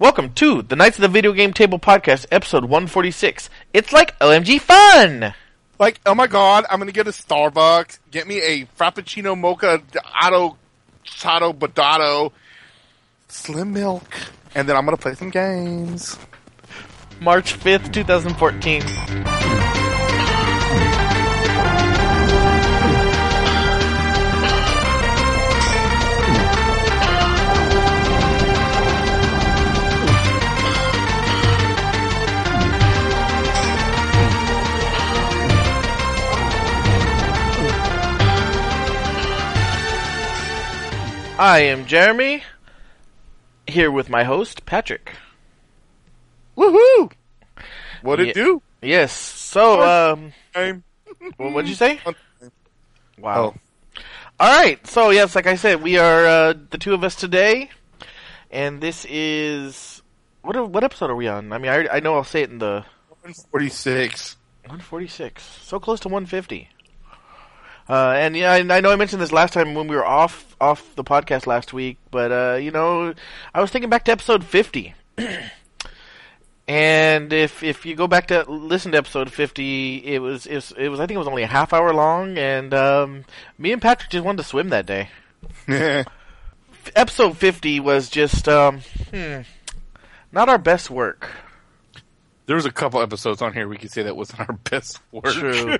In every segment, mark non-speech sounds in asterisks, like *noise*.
Welcome to the Knights of the Video Game Table podcast, episode 146. It's like OMG fun! Like, oh my god, I'm gonna get a Starbucks, get me a Frappuccino Mocha Otto Chato Badato Slim Milk, and then I'm gonna play some games. March 5th, 2014. I am Jeremy, here with my host, Patrick. Woohoo! What'd Yeah. it do? Yes, so, um, I'm well, what'd you say? Wow. Oh. Alright, so yes, like I said, we are, uh, the two of us today, and this is, what, what episode are we on? I mean, I, I know I'll say it in the 146. 146, so close to 150. Uh, and yeah, I, I know I mentioned this last time when we were off off the podcast last week, but uh, you know, I was thinking back to episode 50. *clears throat* and if if you go back to listen to episode 50, it was it was, it was I think it was only a half hour long, and um, me and Patrick just wanted to swim that day. *laughs* Episode 50 was just um, hmm, not our best work. There was a couple episodes on here we could say that wasn't our *laughs* best work. True.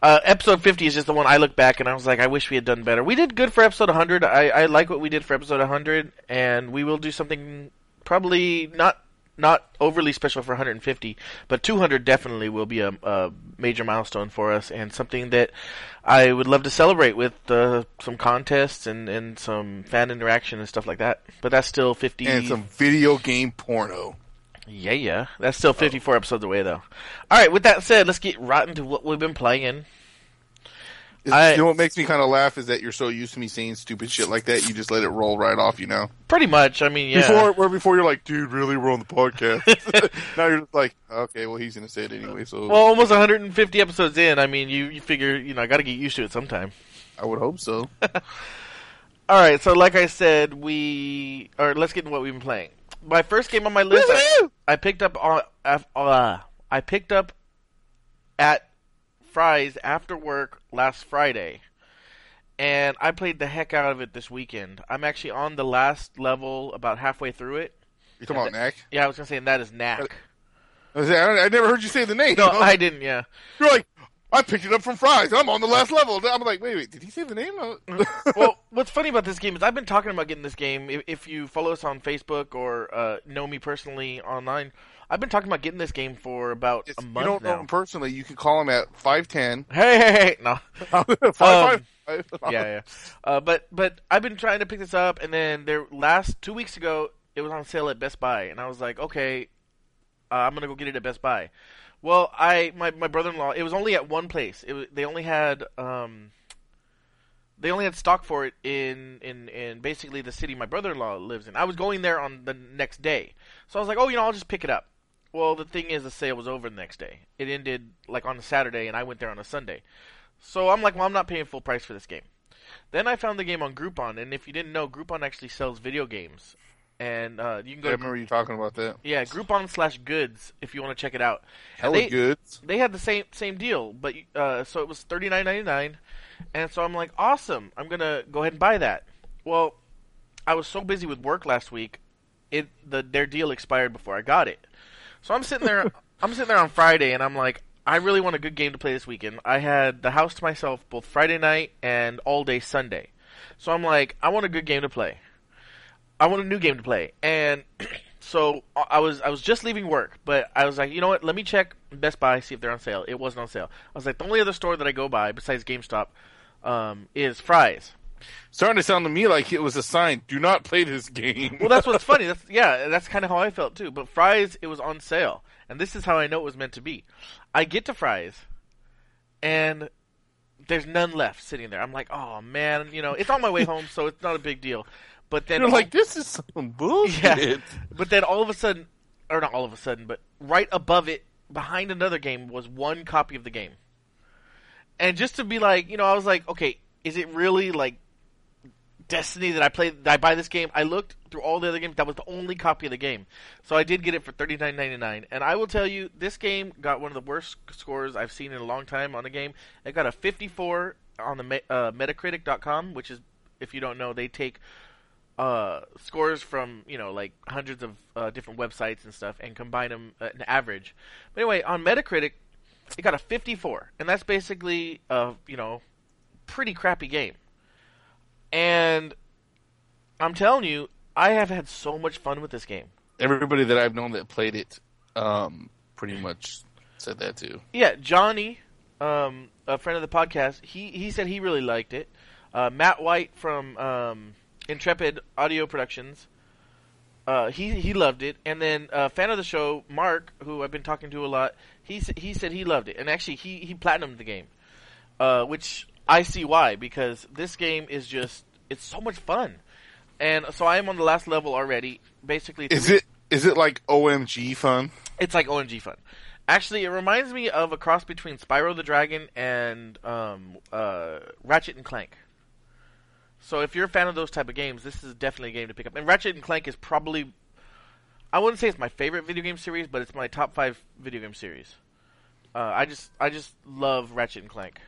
uh, episode 50 is just the one I look back and I was like, I wish we had done better. We did good for episode 100. I, I like what we did for episode 100, and we will do something probably not not overly special for 150, but 200 definitely will be a, a major milestone for us and something that I would love to celebrate with uh, some contests and, and some fan interaction and stuff like that. But that's still 50. and some video game porno. Yeah, yeah. That's still 54 episodes away, though. All right, with that said, let's get right into what we've been playing. I- you know what makes me kind of laugh is that you're so used to me saying stupid shit like that, you just let it roll right off, you know? Pretty much. I mean, yeah. Before, where before you're like, dude, really, we're on the podcast. *laughs* *laughs* now you're just like, okay, well, he's gonna say it anyway, so well, almost 150 episodes in. I mean, you, you figure, you know, I got to get used to it sometime. I would hope so. *laughs* All right, so like I said, we or let's get into what we've been playing. My first game on my list, I, I picked up on uh, I picked up at Fry's after work last Friday, and I played the heck out of it this weekend. I'm actually on the last level, about halfway through it. You talking about Knack? Yeah, I was gonna say and that is knack. I, I I never heard you say the name. No, I didn't. Yeah. You're like, I picked it up from Fry's. I'm on the last level. I'm like, wait, wait, did he say the name? *laughs* well, what's funny about this game is I've been talking about getting this game. If, if you follow us on Facebook or uh, know me personally online, I've been talking about getting this game for about If a month. you don't know now. him personally, you can call him at 5'10". Hey, hey, hey, no, *laughs* 5'5". yeah, yeah. Uh, but but I've been trying to pick this up, and then there last two weeks ago it was on sale at Best Buy, and I was like, okay, uh, I'm gonna go get it at Best Buy. Well, I my my brother-in-law. It was only at one place. It they only had um they only had stock for it in in in basically the city my brother-in-law lives in. I was going there on the next day, so I was like, oh, you know, I'll just pick it up. Well, the thing is, the sale was over the next day. It ended like on a Saturday, and I went there on a Sunday. So I'm like, well, I'm not paying full price for this game. Then I found the game on Groupon, and if you didn't know, Groupon actually sells video games, and uh, you can I go to remember you talking about that. yeah Groupon slash Goods if you want to check it out. Hella they, good. They had the same same deal, but uh, so it was thirty nine ninety nine, and so I'm like, awesome, I'm gonna go ahead and buy that. Well, I was so busy with work last week, it the their deal expired before I got it. So I'm sitting there, *laughs* I'm sitting there on Friday, and I'm like, I really want a good game to play this weekend. I had the house to myself both Friday night and all day Sunday, so I'm like, I want a good game to play. I want a new game to play, and *clears throat* so I- was I was just leaving work, but I was like, you know what? Let me check Best Buy see if they're on sale. It wasn't on sale. I was like, the only other store that I go by besides GameStop um, is Fry's. Starting to sound to me like it was a sign. Do not play this game. Well, that's what's funny. *laughs* That's yeah, that's kind of how I felt too. But Fry's, it was on sale, and this is how I know it was meant to be. I get to Fry's, and there's none left sitting there. I'm like, oh man, you know, it's on my way home, so it's not a big deal. But then You're like, this is some bullshit. Yeah. But then all of a sudden, or not all of a sudden, but right above it, behind another game, was one copy of the game. And just to be like, you know, I was like, okay, is it really like Destiny that I play? That I buy this game? I looked through all the other games. That was the only copy of the game, so I did get it for thirty nine ninety nine. And I will tell you, this game got one of the worst scores I've seen in a long time on a game. It got a fifty four on the uh, Metacritic.com, which is, if you don't know, they take uh, scores from you know like hundreds of uh, different websites and stuff and combine them uh, an average. But anyway, on Metacritic, it got a 54, and that's basically a you know pretty crappy game. And I'm telling you, I have had so much fun with this game. Everybody that I've known that played it, um, pretty much said that too. Yeah, Johnny, um, a friend of the podcast, he he said he really liked it. Uh, Matt White from um, Intrepid Audio Productions, uh, he he loved it, and then a uh, fan of the show, Mark, who I've been talking to a lot, he he said he loved it, and actually he he platinumed the game, uh, which I see why because this game is just it's so much fun, and so I am on the last level already. Basically, is it is it like OMG fun? It's like OMG fun. Actually, it reminds me of a cross between Spyro the Dragon and um, uh, Ratchet and Clank. So if you're a fan of those type of games, this is definitely a game to pick up. And Ratchet and Clank is probably I wouldn't say it's my favorite video game series, but it's my top five video game series. Uh, I just I just love Ratchet and Clank.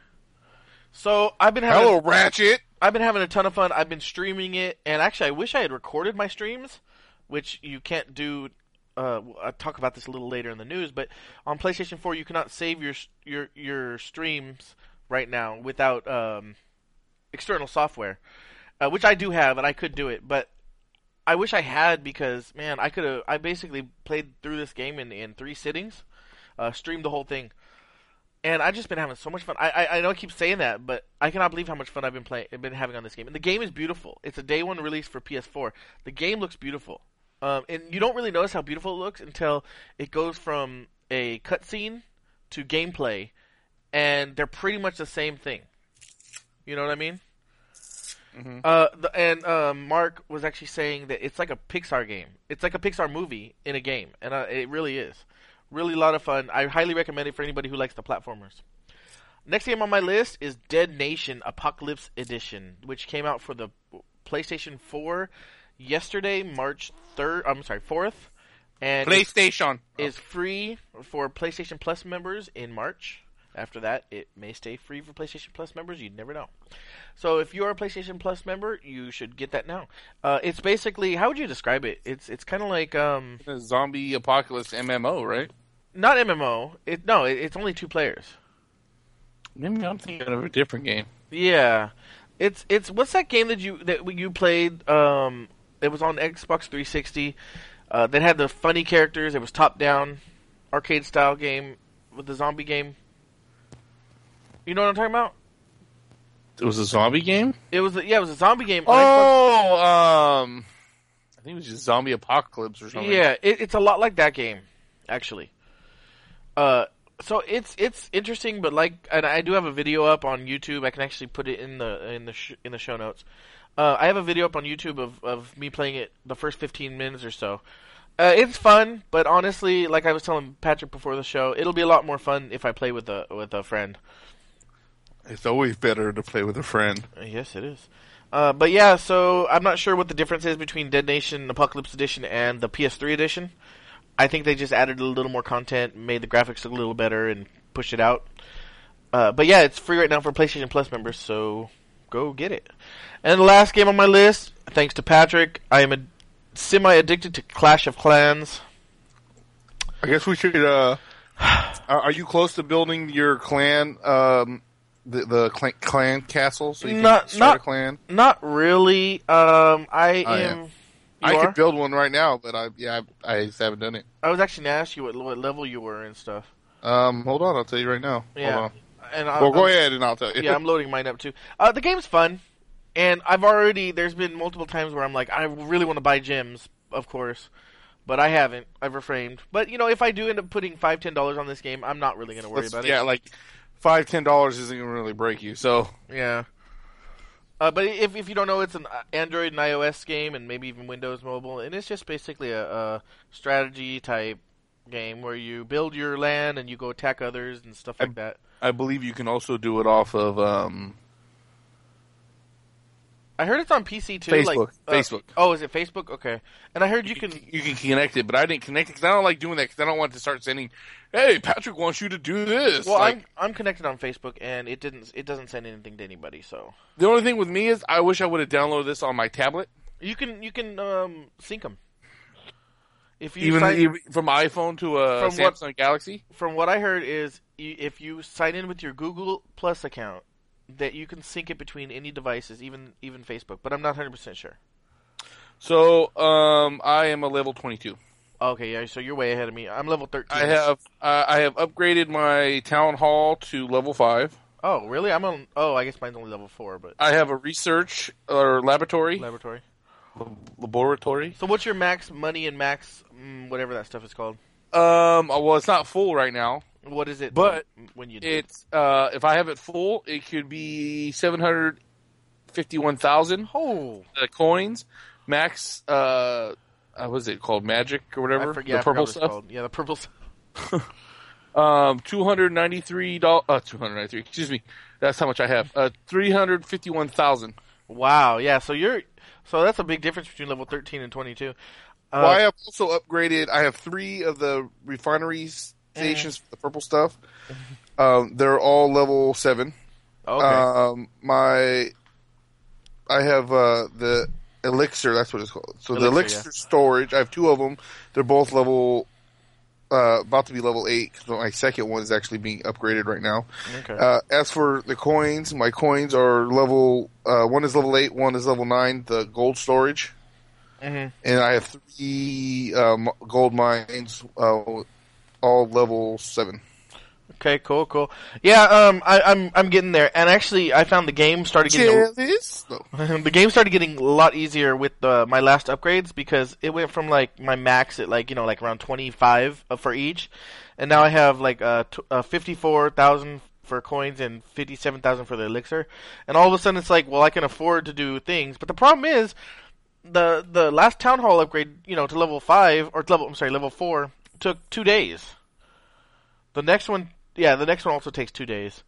So I've been having Hello Ratchet. I've been having a ton of fun. I've been streaming it, and actually, I wish I had recorded my streams, which you can't do. Uh, I'll talk about this a little later in the news, but on PlayStation 4, you cannot save your your your streams right now without um, external software, uh, which I do have, and I could do it, but I wish I had because man, I could have. I basically played through this game in in three sittings, uh, streamed the whole thing, and I've just been having so much fun. I, I, I know I keep saying that, but I cannot believe how much fun I've been playing, been having on this game. And the game is beautiful. It's a day one release for PS4. The game looks beautiful, um, and you don't really notice how beautiful it looks until it goes from a cutscene to gameplay, and they're pretty much the same thing. You know what I mean? Mm-hmm. Uh, the, and uh, Mark was actually saying that it's like a Pixar game. It's like a Pixar movie in a game, and uh, it really is. Really a lot of fun. I highly recommend it for anybody who likes the platformers. Next game on my list is Dead Nation Apocalypse Edition, which came out for the PlayStation 4 yesterday, March 3rd. I'm sorry, 4th. And PlayStation is free for PlayStation Plus members in March. After that, it may stay free for PlayStation Plus members. You never know. So if you are a PlayStation Plus member, you should get that now. Uh, it's basically how would you describe it? It's it's kind of like um, a zombie apocalypse MMO, right? Not MMO. It no, it, it's only two players. Maybe I'm thinking of a different game. Yeah, it's it's what's that game that you that you played? Um, it was on Xbox 360. Uh, that had the funny characters. It was top down, arcade style game with the zombie game. You know what I'm talking about? It was a zombie game. It was a, yeah, it was a zombie game. Oh, um, I think it was just Zombie Apocalypse or something. Yeah, it, it's a lot like that game, actually. Uh, so it's it's interesting, but like, and I do have a video up on YouTube. I can actually put it in the in the sh- in the show notes. Uh, I have a video up on YouTube of of me playing it the first 15 minutes or so. Uh, it's fun, but honestly, like I was telling Patrick before the show, it'll be a lot more fun if I play with a with a friend. It's always better to play with a friend. Yes, it is. Uh, but yeah, so I'm not sure what the difference is between Dead Nation Apocalypse Edition and the PS3 edition. I think they just added a little more content, made the graphics look a little better, and pushed it out. Uh, but yeah, it's free right now for PlayStation Plus members, so go get it. And the last game on my list, thanks to Patrick, I am a semi addicted to Clash of Clans. I guess we should. Uh, *sighs* are you close to building your clan um, the the clan, clan castle so you not, can start not, a clan? Not really. Um, I, I am. I are? could build one right now, but I yeah I, I, just haven't done it. I was actually gonna ask you what, what level you were and stuff. Um, hold on, I'll tell you right now. Yeah. And I, well, go I'm, ahead and I'll tell you. Yeah, I'm loading mine up too. Uh, the game's fun, and I've already there's been multiple times where I'm like I really want to buy gems, of course, but I haven't. I've refrained. But you know, if I do end up putting five ten dollars on this game, I'm not really gonna worry about yeah, it. Yeah, like five ten dollars isn't gonna really break you. So yeah. Uh, but if if you don't know, it's an Android and iOS game, and maybe even Windows Mobile, and it's just basically a, a strategy type game where you build your land and you go attack others and stuff like I, that. I, believe you can also do it off of um, I heard it's on PC too. Facebook, Like, uh, Facebook. Oh, is it Facebook? Okay. And I heard you can. you can connect it, but I didn't connect it because I don't like doing that because I don't want to start sending. Hey, Patrick wants you to do this. Well, Like, I'm I'm connected on Facebook, and it didn't it doesn't send anything to anybody. So the only thing with me is I wish I would have downloaded this on my tablet, you can you can um, sync them. If you even, sign, even from iPhone to a From what- Samsung Galaxy. from what I heard is if you sign in with your Google Plus account, that you can sync it between any devices, even even Facebook. But I'm not 100 percent sure. So, um, I am a level 22. Okay, yeah. So you're way ahead of me. I'm level 13. I have uh, I have upgraded my town hall to level five. Oh, really? I'm on. Oh, I guess mine's only level four, but I have a research or laboratory laboratory. laboratory. So what's your max money and max mm, whatever that stuff is called? Um, well, it's not full right now. What is it? But when you do? It's uh, if I have it full, it could be seven hundred fifty-one thousand oh, uh, coins. Max, uh, uh, what is it called? Magic or whatever. I forget. the purple I forgot what it's stuff. called. Yeah, the purple stuff. *laughs* Um, two hundred ninety-three dollars. Uh, two hundred ninety-three. Excuse me. That's how much I have. Uh, three hundred fifty-one thousand. Wow. Yeah. So you're. So that's a big difference between level 13 and 22. Uh, well, I have also upgraded. I have three of the refinery stations for the purple stuff. Um, they're all level seven. okay. Um, my, I have uh, the elixir. That's what it's called. So the Elixir, elixir storage. I have two of them. They're both level, uh, about to be level eight. 'cause my second one is actually being upgraded right now. okay. Uh, as for the coins, my coins are level. Uh, one is level eight. One is level nine. The gold storage, Mhm. and I have three um, gold mines, uh, all level seven. Okay. Cool. Cool. Yeah. Um. I, I'm. I'm getting there. And actually, I found the game started getting. a- Jealous? No. *laughs* the game started getting a lot easier with uh, my last upgrades because it went from like my max at like you know like around 25 uh, for each and now i have like uh, t- uh 54000 for coins and 57000 for the elixir and all of a sudden it's like well i can afford to do things but the problem is the the last town hall upgrade you know to level 5 or level i'm sorry level 4 took 2 days the next one yeah the next one also takes 2 days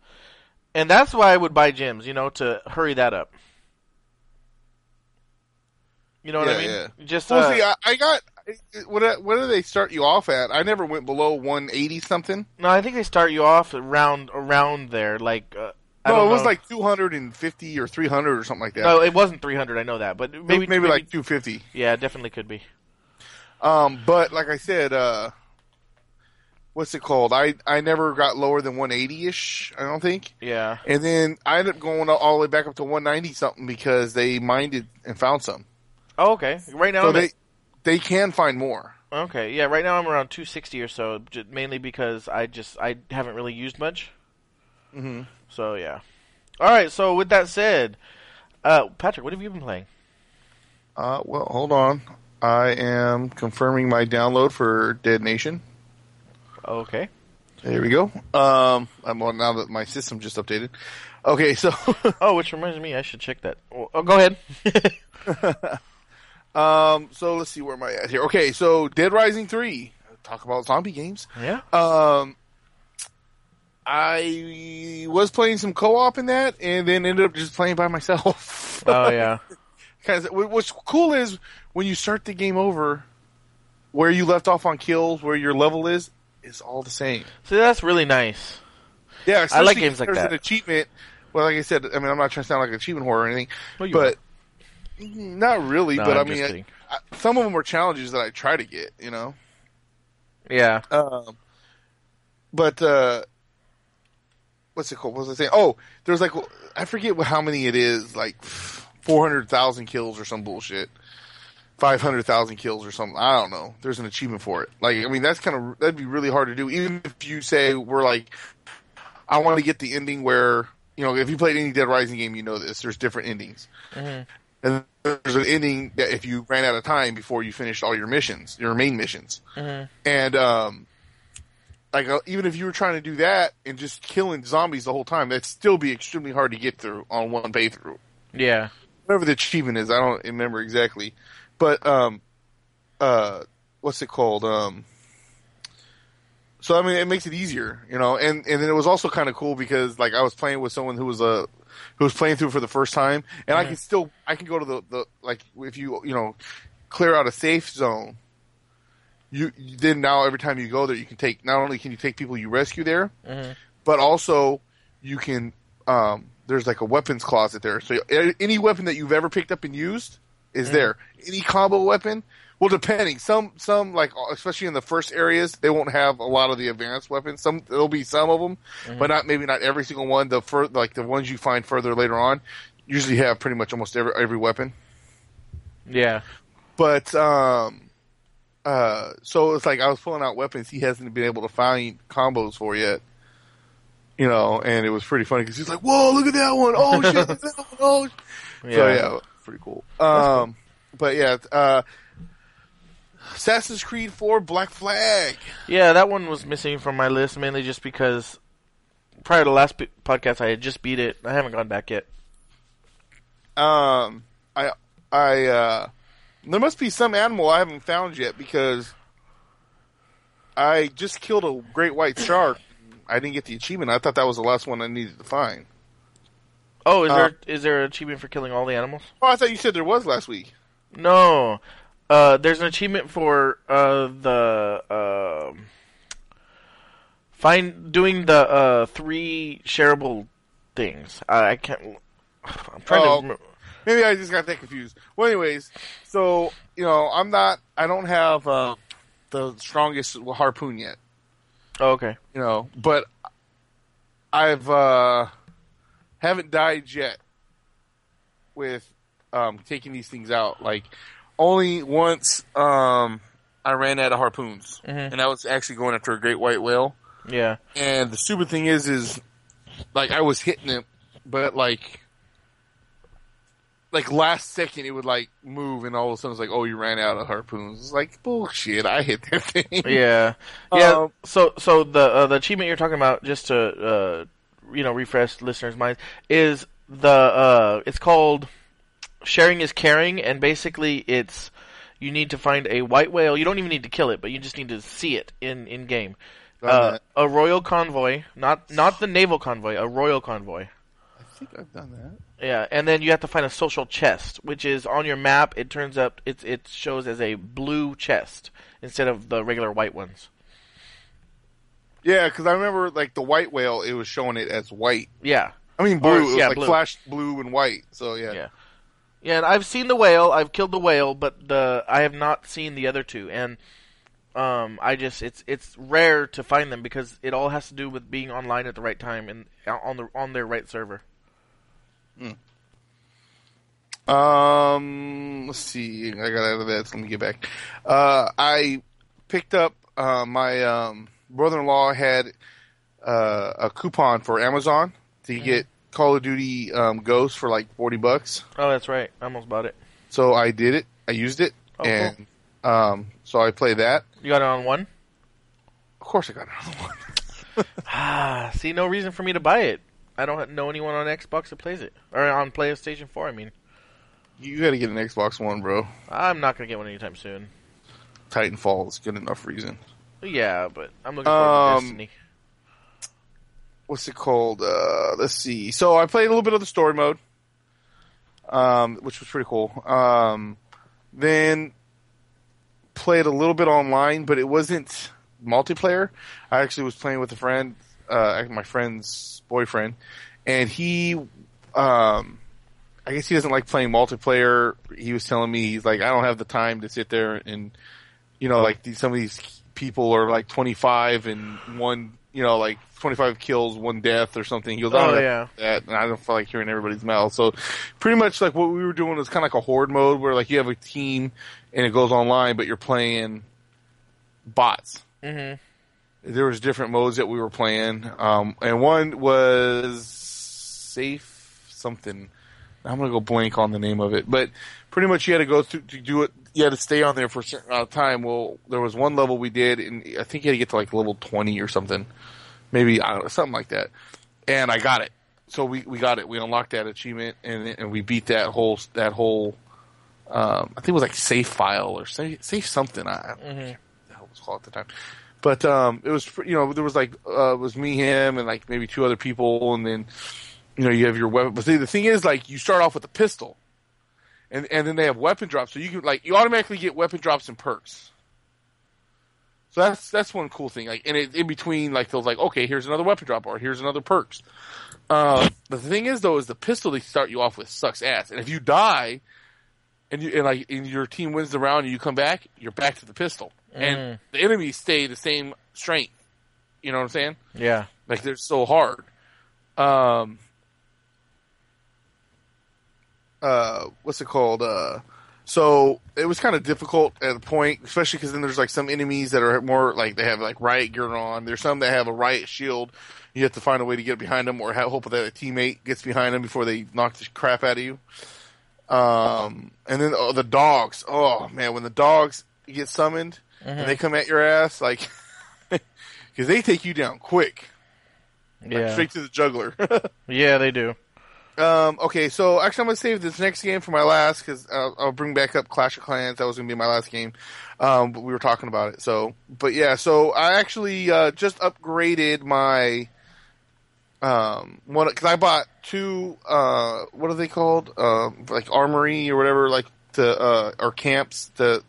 and that's why I would buy gems, you know, to hurry that up. You know what I Yeah, mean? Just Well, uh, see, I, I got. What what do they start you off at? I never went below one eighty something. no, I think they start you off around around there, like uh, No, it was know. like two hundred and fifty or three hundred or something like that. no, it wasn't 300. I know that, but maybe maybe, maybe like two fifty. yeah, definitely could be. Um, but like I said, uh, what's it called? I I never got lower than one eighty ish. I don't think. Yeah, And then I ended up going all the way back up to one ninety something because they minded and found some. Oh, okay. Right now, So they at- they can find more. okay, yeah. Right now, I'm around 260 or so, mainly because I just I haven't really used much. hmm So yeah. All right. So with that said, uh, Patrick, what have you been playing? Uh, well, hold on. I am confirming my download for Dead Nation. Okay. There we go. Um, I'm on now that my system just updated. Okay, so *laughs* Oh, which reminds me, I should check that. Oh, oh, go ahead. *laughs* um, so let's see where am I at here. Okay, so Dead Rising three. Talk about zombie games. yeah. Um, I was playing some co-op in that, and then ended up just playing by myself. Oh *laughs* yeah. Because what's cool is when you start the game over, where you left off on kills, where your level is, is all the same. So that's really nice. Yeah, I like games like that. An achievement. Well, like I said, I mean, I'm not trying to sound like an achievement horror or anything, well, but are. not really. No, but I'm i mean, I, I, some of them were challenges that I try to get. You know. Yeah. Um. But uh, what's it called? What was I saying? Oh, there's like I forget how many it is. Like. Pfft 400,000 kills or some bullshit. 500,000 kills or something. I don't know. There's an achievement for it. Like, I mean, that's kind of, that'd be really hard to do. Even if you say, we're like, I want to get the ending where, you know, if you played any Dead Rising game, you know this. There's different endings. Mm-hmm. And there's an ending that if you ran out of time before you finished all your missions, your main missions. Mm-hmm. And, um, like, uh, even if you were trying to do that and just killing zombies the whole time, that'd still be extremely hard to get through on one playthrough. Yeah. Whatever the achievement is, I don't remember exactly. But um, uh, what's it called? Um, so I mean, it makes it easier, you know. And and then it was also kind of cool because like I was playing with someone who was a who's playing through for the first time, and I can still I can go to the, the like if you you know clear out a safe zone. You you- then now every time you go there, you can take not only can you take people you rescue there, but also you can um, there's like a weapons closet there. So any weapon that you've ever picked up and used is there. Any combo weapon, well, depending. Some some like especially in the first areas, they won't have a lot of the advanced weapons. Some there'll be some of them, but not maybe not every single one. The fur, like the ones you find further later on, usually have pretty much almost every every weapon. Yeah. But um, uh, so it's like I was pulling out weapons he hasn't been able to find combos for yet. You know, and it was pretty funny because he's like, "Whoa, look at that one! Oh shit, look at that one! Oh." *laughs* Yeah. So yeah, pretty cool. Um, but yeah, uh, Assassin's Creed 4 Black Flag. Yeah, that one was missing from my list mainly just because prior to last p- podcast I had just beat it. I haven't gone back yet. Um, I, I, uh, there must be some animal I haven't found yet because I just killed a great white shark. I didn't get the achievement. I thought that was the last one I needed to find. Oh, is Uh, there is there an achievement for killing all the animals? Oh, I thought you said there was last week. No. Uh, there's an achievement for uh, the um find doing the uh, three shareable things. I, I can't. I'm trying Oh. to. remember. Maybe I just got that confused. Well, anyways, so you know, I'm not. I don't have uh, the strongest harpoon yet. Oh, okay. You know, but I've uh, haven't died yet with um, taking these things out. Like only once um, I ran out of harpoons, Mhm. and I was actually going after a great white whale. Yeah. And the stupid thing is, is like I was hitting it, but like, like last second it would like move, and all of a sudden it's like, oh, you ran out of harpoons. It's like bullshit. I hit that thing. *laughs* Yeah. Yeah. Um, so so the uh, the achievement you're talking about, just to uh, you know refresh listeners' minds, is the uh, it's called sharing is caring, and basically it's you need to find a white whale. You don't even need to kill it, but you just need to see it in in game. Uh, a royal convoy, not not the naval convoy, a royal convoy. I think I've done that. Yeah, and then you have to find a social chest, which is on your map. It turns up it it shows as a blue chest instead of the regular white ones. Yeah, because I remember like the white whale, it was showing it as white. Yeah, I mean Or- blue. it was yeah, like blue. flashed blue and white. So yeah. Yeah. Yeah, and I've seen the whale. I've killed the whale, but the I have not seen the other two. And um, I just it's it's rare to find them because it all has to do with being online at the right time and on the on their right server. Um, let's see. I got out of that. So let me get back. Uh, I picked up uh, my um, brother-in-law had uh, a coupon for Amazon to get Call of Duty um, Ghost for like forty bucks. Oh, that's right. I almost bought it. So I did it. I used it, Oh, cool. and um, so I played that. You got it on one. Of course, I got another one. *laughs* Ah, see, no reason for me to buy it. I don't know anyone on Xbox that plays it or on PlayStation Four. I mean, You got to get an Xbox One, bro. I'm not gonna get one anytime soon. Titanfall is good enough reason. Yeah, but I'm looking forward to Um, Destiny. what's it called? Uh, let's see. So I played a little bit of the story mode, um, which was pretty cool. Um, then played a little bit online, but it wasn't multiplayer. I actually was playing with a friend, uh, my friend's boyfriend, and he, um, I guess he doesn't like playing multiplayer. He was telling me he's like, I don't have the time to sit there and, you know, like these, some of these people are like 25 and one, you know, like 25 kills, one death or something. He goes, Oh, yeah. that, and I don't feel like hearing everybody's mouth. So pretty much like what we were doing was kind of like a horde mode where like you have a team and it goes online, but you're playing bots. hmm There was different modes that we were playing, um, and one was safe something. I'm gonna go blank on the name of it, but pretty much you had to go through to do it. You had to stay on there for a certain amount of time. Well, there was one level we did, and I think you had to get to like level 20 or something, maybe I don't know, something like that. And I got it, so we we got it. We unlocked that achievement, and and we beat that whole that whole. Um, I think it was like safe file or safe safe something. I, I don't know Mhm. what the hell it was called at the time. But um, it was you know there was like uh, it was me, him, and like maybe two other people, and then you know, you have your weapon. But see, the thing is, like, you start off with a pistol, and and then they have weapon drops, so you can like you automatically get weapon drops and perks. So that's that's one cool thing. Like, and it, in between, like those, like, okay, here's another weapon drop, or here's another perks. Uh, the thing is, though, is the pistol they start you off with sucks ass, and if you die, and you and like and your team wins the round, and you come back, you're back to the pistol, and the enemies stay the same strength. You know what I'm saying? Yeah. Like they're so hard. Um, uh, what's it called? Uh, so it was kind of difficult at a point, especially because then there's like some enemies that are more like they have like riot gear on. There's some that have a riot shield. You have to find a way to get behind them, or have, hope that a teammate gets behind them before they knock the crap out of you. Um, and then oh, the dogs. Oh man, when the dogs get summoned and they come at your ass, like *laughs* because they take you down quick, like, Yeah. straight to the juggler. *laughs* Yeah, they do. Um, okay, so actually, I'm gonna save this next game for my last because uh, I'll bring back up Clash of Clans. That was gonna be my last game, um, but we were talking about it. So, but yeah, so I actually uh, just upgraded my um one because I bought two. Uh, what are they called? Um, like armory or whatever, like the uh, or camps. The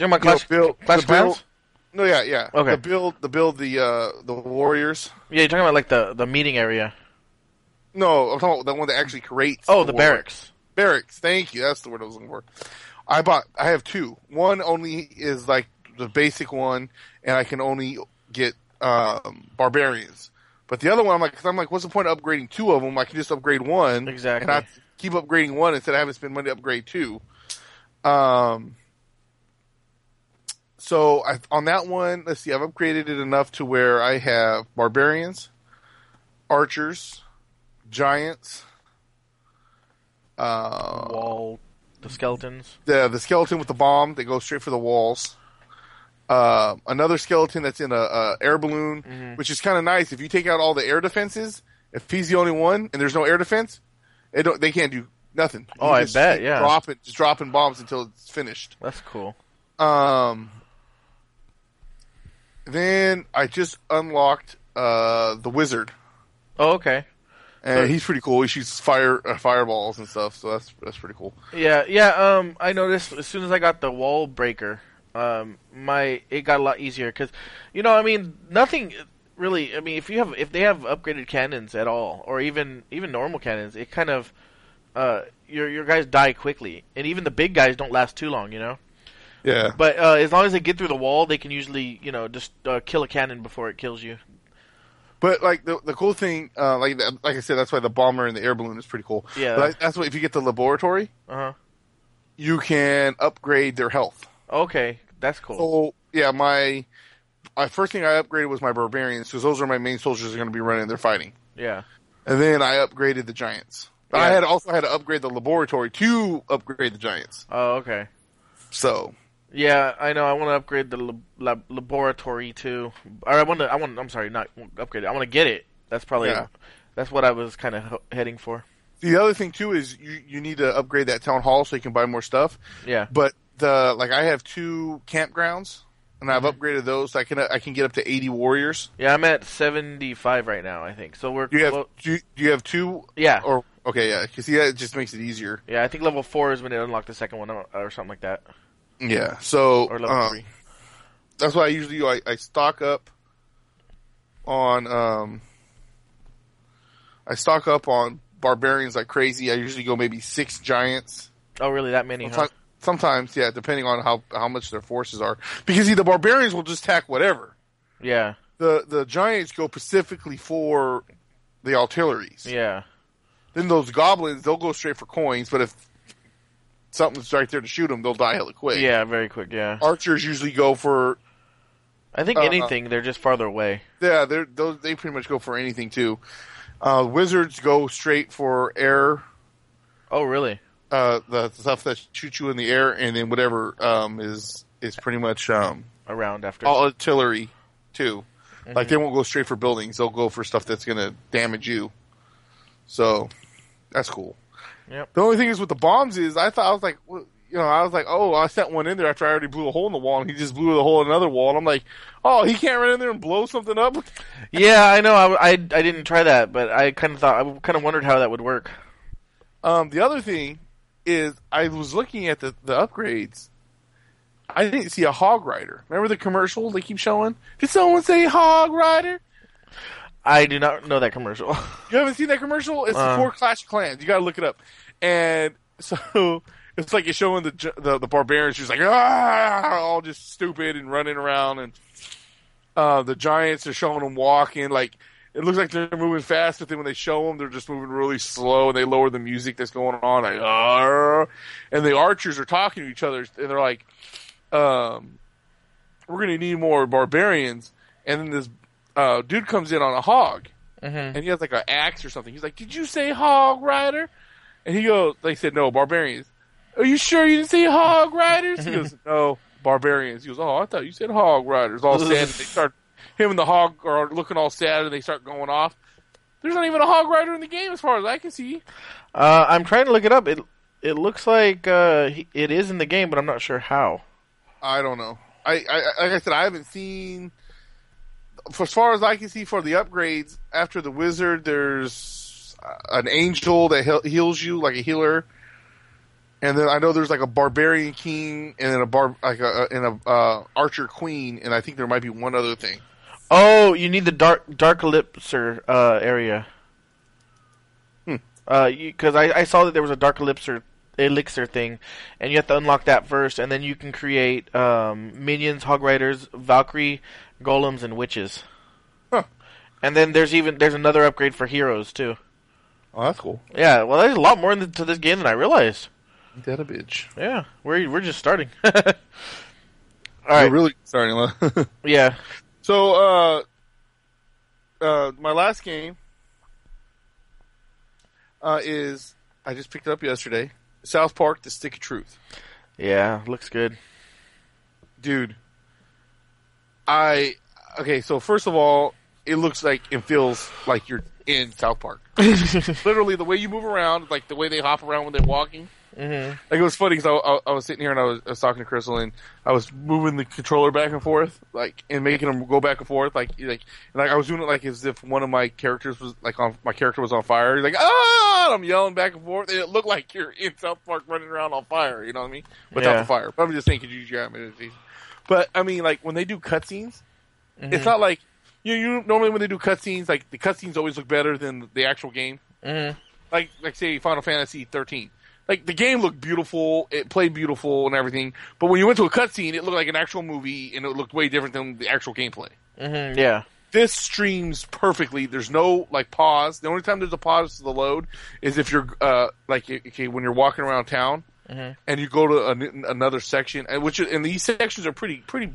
You know my you know, Clash, build, Clash build- Clans? No, yeah, yeah. Okay. The build, the build, the uh, the warriors. Yeah, you're talking about like the the meeting area. No, I'm talking about the one that actually creates. Oh, the war- barracks. Barracks. Thank you. That's the word I was looking for. I bought. I have two. One only is like the basic one, and I can only get um, barbarians. But the other one, I'm like, cause I'm like, what's the point of upgrading two of them? I can just upgrade one, Exactly. and I keep upgrading one instead of having to spend money to upgrade two. Um. So I, on that one, let's see, I've upgraded it enough to where I have barbarians, archers, giants, uh, Wall, the skeletons. the the skeleton with the bomb that goes straight for the walls. Uh, another skeleton that's in a, a air balloon, Mm-hmm. which is kind of nice. If you take out all the air defenses, if he's the only one and there's no air defense, it don't, they can't do nothing. Oh, You I just bet, yeah. dropping just dropping bombs until it's finished. That's cool. Um, then I just unlocked uh the wizard, Oh, okay. and So- he's pretty cool. He shoots fire uh, fireballs and stuff, so that's that's pretty cool. Yeah, yeah. Um, I noticed as soon as I got the wall breaker, um, my it got a lot easier because, you know, I mean, nothing really. I mean, if you have if they have upgraded cannons at all, or even even normal cannons, it kind of uh your your guys die quickly, and even the big guys don't last too long. You know. Yeah, But uh, as long as they get through the wall, they can usually you know just uh, kill a cannon before it kills you. But like the the cool thing, uh, like like I said, that's why the bomber and the air balloon is pretty cool. Yeah. But that's why if you get the laboratory, Uh huh. you can upgrade their health. Okay, that's cool. So yeah, my my first thing I upgraded was my barbarians because those are my main soldiers that are going to be running. They're fighting, Yeah. and then I upgraded the giants. But I had also had to upgrade the laboratory to upgrade the giants. Oh, okay. So Yeah, I know. I want to upgrade the lab- lab- laboratory too. Or I want to. I want. I'm sorry, not upgrade it. I want to get it. That's probably. Yeah. That's what I was kind of h- heading for. the other thing too is you you need to upgrade that town hall so you can buy more stuff. Yeah. But the like I have two campgrounds. And I've mm-hmm. upgraded those. So I can I can get up to eighty warriors. Yeah, I'm at 75 right now. I think so. We're. Do you have well, do you, do you have two yeah. or okay yeah because yeah it just makes it easier. yeah, I think level four is when it unlocked the second one or, or something like that, Yeah. So or level um, three. that's why I usually do. I, I stock up on um I stock up on barbarians like crazy. I usually go maybe six giants. Oh, really? That many? Huh? Sometimes, sometimes yeah, depending on how how much their forces are. Because see, the barbarians will just attack whatever. Yeah. The the giants go specifically for the artilleries. Yeah. Then those goblins, they'll go straight for coins. But if something's right there to shoot them, they'll die hella quick. Yeah. Very quick. Yeah. Archers usually go for I think uh, anything. They're just farther away. Yeah, they're those they pretty much go for anything too. Uh, wizards go straight for air, Oh, really? uh, the stuff that shoots you in the air, and then whatever um, is is pretty much um, Around after. all artillery too. Mm-hmm. Like they won't go straight for buildings; they'll go for stuff that's going to damage you. So that's cool. Yep. The only thing is with the bombs is I thought I was like, well, you know, I was like, oh, I sent one in there after I already blew a hole in the wall, and he just blew the hole in another wall. And I'm like, oh, he can't run in there and blow something up. *laughs* Yeah, I know. I, I, I didn't try that, but I kind of thought I kind of wondered how that would work. Um, the other thing is, I was looking at the the upgrades. I didn't see a hog rider. Remember the commercial they keep showing? Did someone say hog rider? I do not know that commercial. *laughs* You haven't seen that commercial? It's Uh. before Clash of Clans. You got to look it up. And *laughs* so it's like you're showing the the, the barbarians just like ah, all just stupid and running around, and uh, the giants are showing them walking. Like it looks like they're moving fast, but then when they show them, they're just moving really slow, and they lower the music that's going on. Like ah, and the archers are talking to each other, and they're like, um, "We're gonna need more barbarians." And then this uh, dude comes in on a hog hmm and he has like an axe or something. He's like, "Did you say hog rider?" And he goes, "They said no, barbarians." Are you sure you didn't say hog riders? He goes, *laughs* "No, barbarians." He goes, "Oh, I thought you said hog riders." All sad. And they *laughs* start him and the hog are looking all sad, and they start going off. There's not even a hog rider in the game, as far as I can see. Uh, I'm trying to look it up. It it looks like uh, he- it is in the game, but I'm not sure how. I don't know. I, I like I said, I haven't seen. For as far as I can see, for the upgrades after the wizard, there's an angel that heal- heals you like a healer, and then I know there's like a barbarian king and then a bar like a and a uh, archer queen, and I think there might be one other thing. Oh, you need the dark dark elixir uh, area. Hmm. Uh, because I, I saw that there was a dark elixir elixir thing, and you have to unlock that first, and then you can create um, minions, hog riders, Valkyrie, golems, and witches. Huh. And then there's even there's another upgrade for heroes too. Oh, that's cool. Yeah, well, there's a lot more into this game than I realized. Ain't that a bitch? Yeah, we're we're just starting. *laughs* All We're really starting. *laughs* yeah. so, uh, uh, my last game uh, is I just picked it up yesterday. South Park: The Stick of Truth. Yeah, looks good. dude i okay so first of all it looks like it feels like you're in south park. *laughs* Literally the way you move around like the way they hop around when they're walking. Hmm like it was funny because I, I, I was sitting here and I was, I was talking to crystal and i was moving the controller back and forth like and making them go back and forth like like and like i was doing it like as if one of my characters was like on my character was on fire. He's like ah! And i'm yelling back and forth and it looked like you're in south park running around on fire you know what i mean? Without Yeah. the fire. But i'm just saying could you use your imagination but I mean, like when they do cutscenes, Mhm. it's not like you. You normally when they do cutscenes, like the cutscenes always look better than the actual game. Mhm. Like, like say Final Fantasy 13. Like the game looked beautiful, it played beautiful and everything. But when you went to a cutscene, it looked like an actual movie, and it looked way different than the actual gameplay. Mhm. Yeah. This streams perfectly. There's no like pause. The only time there's a pause to the load is if you're uh like okay when you're walking around town Mhm. and you go to an another section, and which and these sections are pretty pretty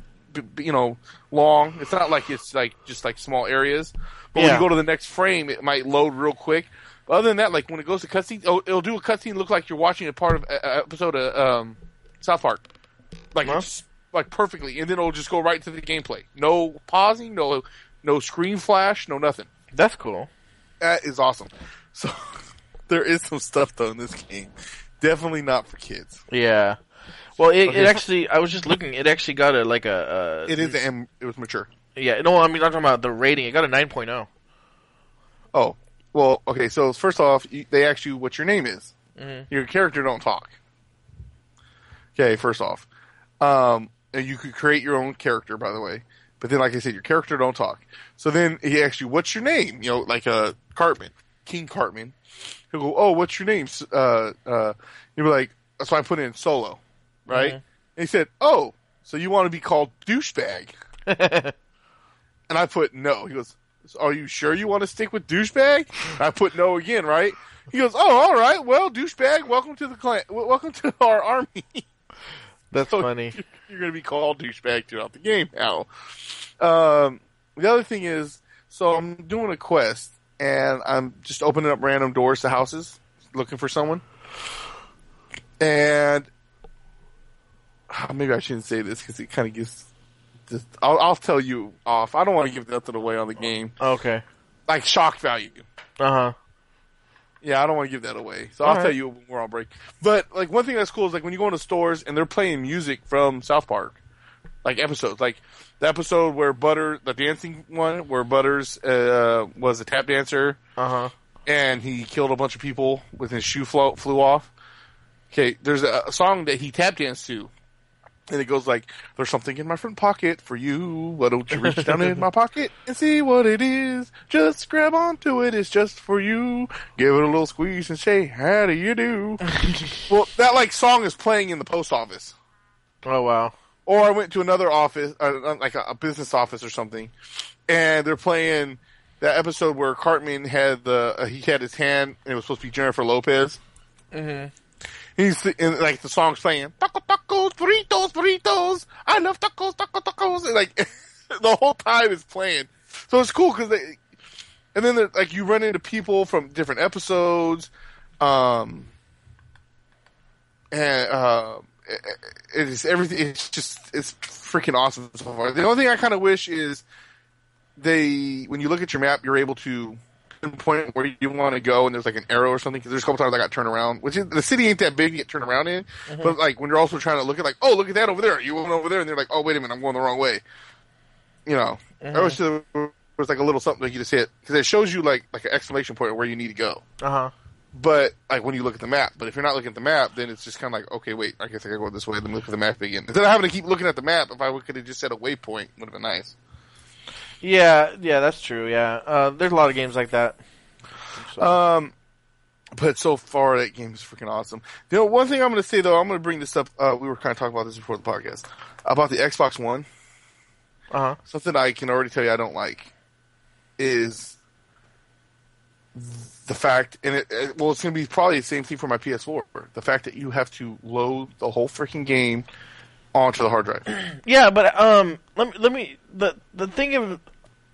you know long. It's not like it's like just like small areas. But when you go to the next frame, it might load real quick. Other than that, like when it goes to cutscenes, it'll, it'll do a cutscene look like you're watching a part of an episode of um, South Park, like Huh? like perfectly, and then it'll just go right to the gameplay. No pausing, no no screen flash, no nothing. That's cool. That is awesome. So *laughs* there is some stuff though in this game. Definitely not for kids. Yeah. Well, it, Okay. it actually, I was just looking. It actually got a like a. Uh, It is. M- it was mature. Yeah. No, I mean I'm talking about the rating. It got a 9.0. Oh, well, okay. So first off, they ask you what your name is. Mhm. Your character don't talk. Okay, first off, um, and you could create your own character, by the way. But then, like I said, your character don't talk. So then he asks you, "What's your name?" You know, like uh, Cartman, King Cartman. He'll go, "Oh, what's your name?" Uh, uh, you'll be like, "That's why I put in Solo, right?" Mhm. And he said, "Oh, so you want to be called douchebag?" *laughs* And I put no. He goes, "Are you sure you want to stick with douchebag?" I put no again, right? He goes, "Oh, all right. Well, douchebag, welcome to the clan. Welcome to *laughs* our army. That's So funny. *laughs* You're going to be called douchebag throughout the game now." Um, the other thing is, so I'm doing a quest, and I'm just opening up random doors to houses, looking for someone, and maybe I shouldn't say this because it kind of gives. Just, I'll, I'll tell you off. I don't want to give nothing away on the game Okay. like shock value. Uh huh. Yeah, I don't want to give that away, so All I'll right. tell you when we're on break. But like one thing that's cool is like when you go into stores and they're playing music from South Park, like episodes, like the episode where Butter, the dancing one, where Butters uh, was a tap dancer Uh huh. and he killed a bunch of people with his shoe flo- flew off. Okay, there's a, a song that he tap danced to, and it goes like, "There's something in my front pocket for you. Why don't you reach down in my pocket and see what it is? Just grab onto it. It's just for you. Give it a little squeeze and say, how do you do?" *laughs* well, that like song is playing in the post office. Oh wow. Or I went to another office, uh, like a, a business office or something, and they're playing that episode where Cartman had the uh, he had his hand and it was supposed to be Jennifer Lopez. Mm-hmm. He's and, like the song's playing taco tacos burritos burritos. I love tacos taco tacos. And, like *laughs* the whole time is playing, so it's cool because they. And then like you run into people from different episodes, um, and uh, it, is everything. It's just it's freaking awesome so far. The only thing I kind of wish is they when you look at your map, you're able to pinpoint where you want to go, and there's like an arrow or something. Because there's a couple times I got turned around, which is, the city ain't that big to get turned around in. But like when you're also trying to look at like, oh, look at that over there. You went over there, and they're like, oh, wait a minute, I'm going the wrong way. You know, I wish there was like a little something that you just hit because it shows you like like an exclamation point where you need to go. Uh huh. But like when you look at the map, but if you're not looking at the map, then it's just kind of like, okay, wait, I guess I gotta go this way. Let me look at the map again. Instead of having to keep looking at the map, if I could have just set a waypoint, would have been nice. Yeah, yeah, that's true. Yeah, uh, there's a lot of games like that. So- Um, but so far that game is freaking awesome. You know, one thing I'm going to say though, I'm going to bring this up. Uh, we were kind of talking about this before the podcast about the Xbox One. Uh huh. Something I can already tell you I don't like is the fact, and it, it well, it's going to be probably the same thing for my PS4. The fact that you have to load the whole freaking game onto the hard drive. *clears throat* Yeah, but um, let me let me the the thing of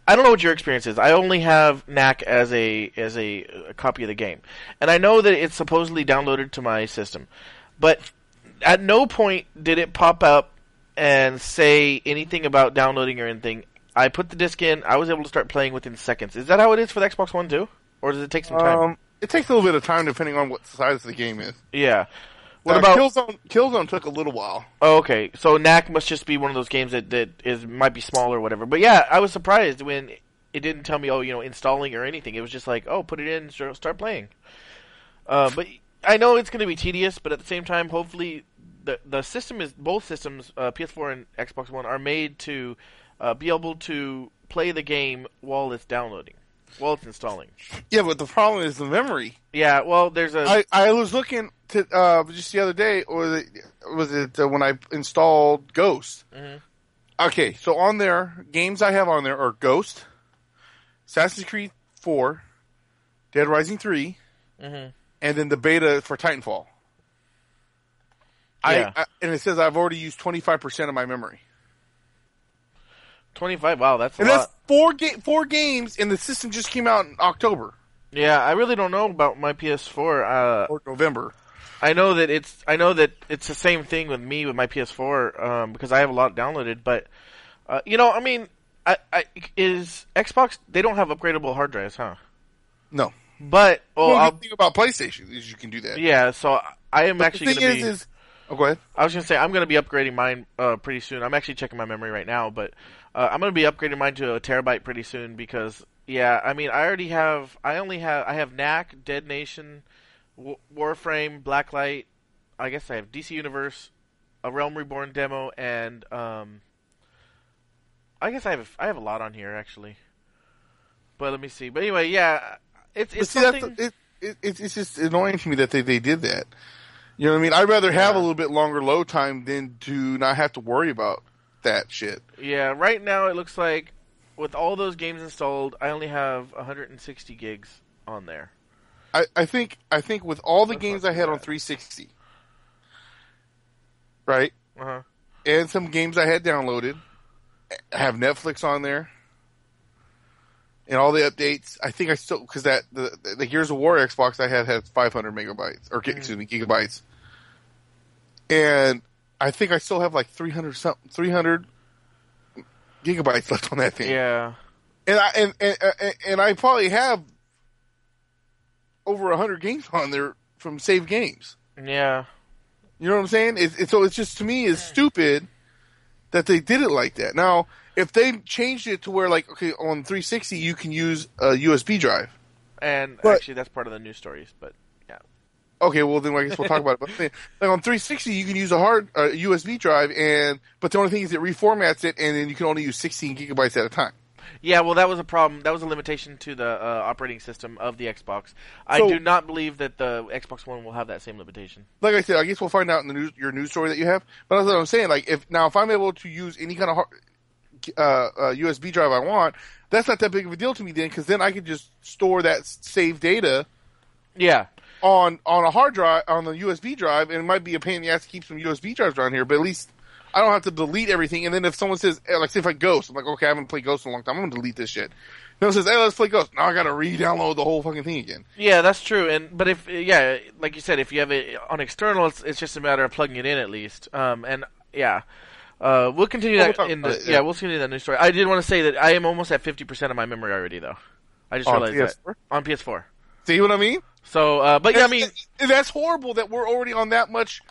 I don't know what your experience is. I only have Knack as a as a, a copy of the game, and I know that it's supposedly downloaded to my system, but at no point did it pop up and say anything about downloading or anything. I put the disc in. I was able to start playing within seconds. Is that how it is for the Xbox One too, or does it take some time? Um, it takes a little bit of time depending on what size the game is. yeah. What Uh, about Killzone? Killzone took a little while. Oh, okay. So Knack must just be one of those games that, that is might be small or whatever. But yeah, I was surprised when it didn't tell me, oh, you know, installing or anything. It was just like, oh, put it in, start start playing. Uh, but I know it's going to be tedious, but at the same time, hopefully, the the system is both systems, uh, PS4 and Xbox One, are made to uh, be able to play the game while it's downloading, while it's installing. Yeah, but the problem is the memory. Yeah. Well, there's a I, I was looking to uh, just the other day, or was it, was it uh, when I installed Ghost? Mhm. Okay, so on there, games I have on there are Ghost, Assassin's Creed Four, Dead Rising 3 Mhm. and then the beta for Titanfall. Yeah. I, I and it says I've already used twenty five percent of my memory, 25. Wow, that's a and lot. Four ga- four games, and the system just came out in October Yeah, I really don't know about my PS4. Uh, or November. I know that it's I know that it's the same thing with me with my PS4 um, because I have a lot downloaded. But uh, you know, I mean, I, I is Xbox they don't have upgradable hard drives, huh? No, But well, well, I'll, the thing about PlayStation is you can do that. yeah. So I am But actually the going thing to is, be. is oh, go ahead. I was going to say I'm going to be upgrading mine uh, pretty soon. I'm actually checking my memory right now, but uh, I'm going to be upgrading mine to a terabyte pretty soon because yeah, I mean I already have I only have I have Knack, Dead Nation, w- Warframe, Blacklight. I guess I have DC Universe, a Realm Reborn demo, and um, I guess I have I have a lot on here actually. But let me see. But anyway, yeah, it's it's see, something. it, it, it's it's just annoying to me that they, they did that. You know what I mean? I'd rather have a little bit longer load time than to not have to worry about that shit. Yeah, right now it looks like with all those games installed, I only have 160 gigs on there. I, I think I think with all the That's games I had on 360, right, Uh huh. and some games I had downloaded, I have Netflix on there, and all the updates. I think I still because that the the Gears of War Xbox I had had 500 megabytes or Mm-hmm. excuse me gigabytes, and I think I still have like 300 something 300 gigabytes left on that thing. Yeah. and I and and, and, and I probably have over hundred games on there from save games. Yeah. You know what I'm saying? It, it, so it's just to me is hmm. stupid that they did it like that. Now, if they changed it to where like okay on 360 you can use a USB drive. And But- actually, that's part of the news stories. But yeah, Okay, well then I guess we'll talk about it. But like on 360 you can use a hard uh, USB drive and but the only thing is it reformats it and then you can only use 16 gigabytes at a time. yeah. Well, that was a problem. That was a limitation to the uh, operating system of the Xbox. I do not believe that the Xbox One will have that same limitation. Like I said, I guess we'll find out in the news your news story that you have. But that's what I'm saying. Like if now if I'm able to use any kind of hard, uh, uh, USB drive I want, that's not that big of a deal to me then because then I can just store that s- save data Yeah. On on a hard drive on the USB drive, and it might be a pain in the ass to keep some USB drives around here, but at least I don't have to delete everything. And then if someone says, eh, like, say if I Ghost, I'm like, okay, I haven't played Ghost in a long time, I'm gonna delete this shit. Then says, hey, let's play Ghost. Now I gotta re-download the whole fucking thing again. Yeah, that's true. And but if yeah, like you said, if you have it on external, it's, it's just a matter of plugging it in at least. Um, and yeah, uh, we'll continue Well, that we'll in the it, yeah. yeah. we'll continue that new story. I did want to say that I am almost at fifty percent of my memory already, though. I just On realized PS4? that on PS4. See what I mean? So, uh, but yeah, I mean, That's- horrible that we're already on that much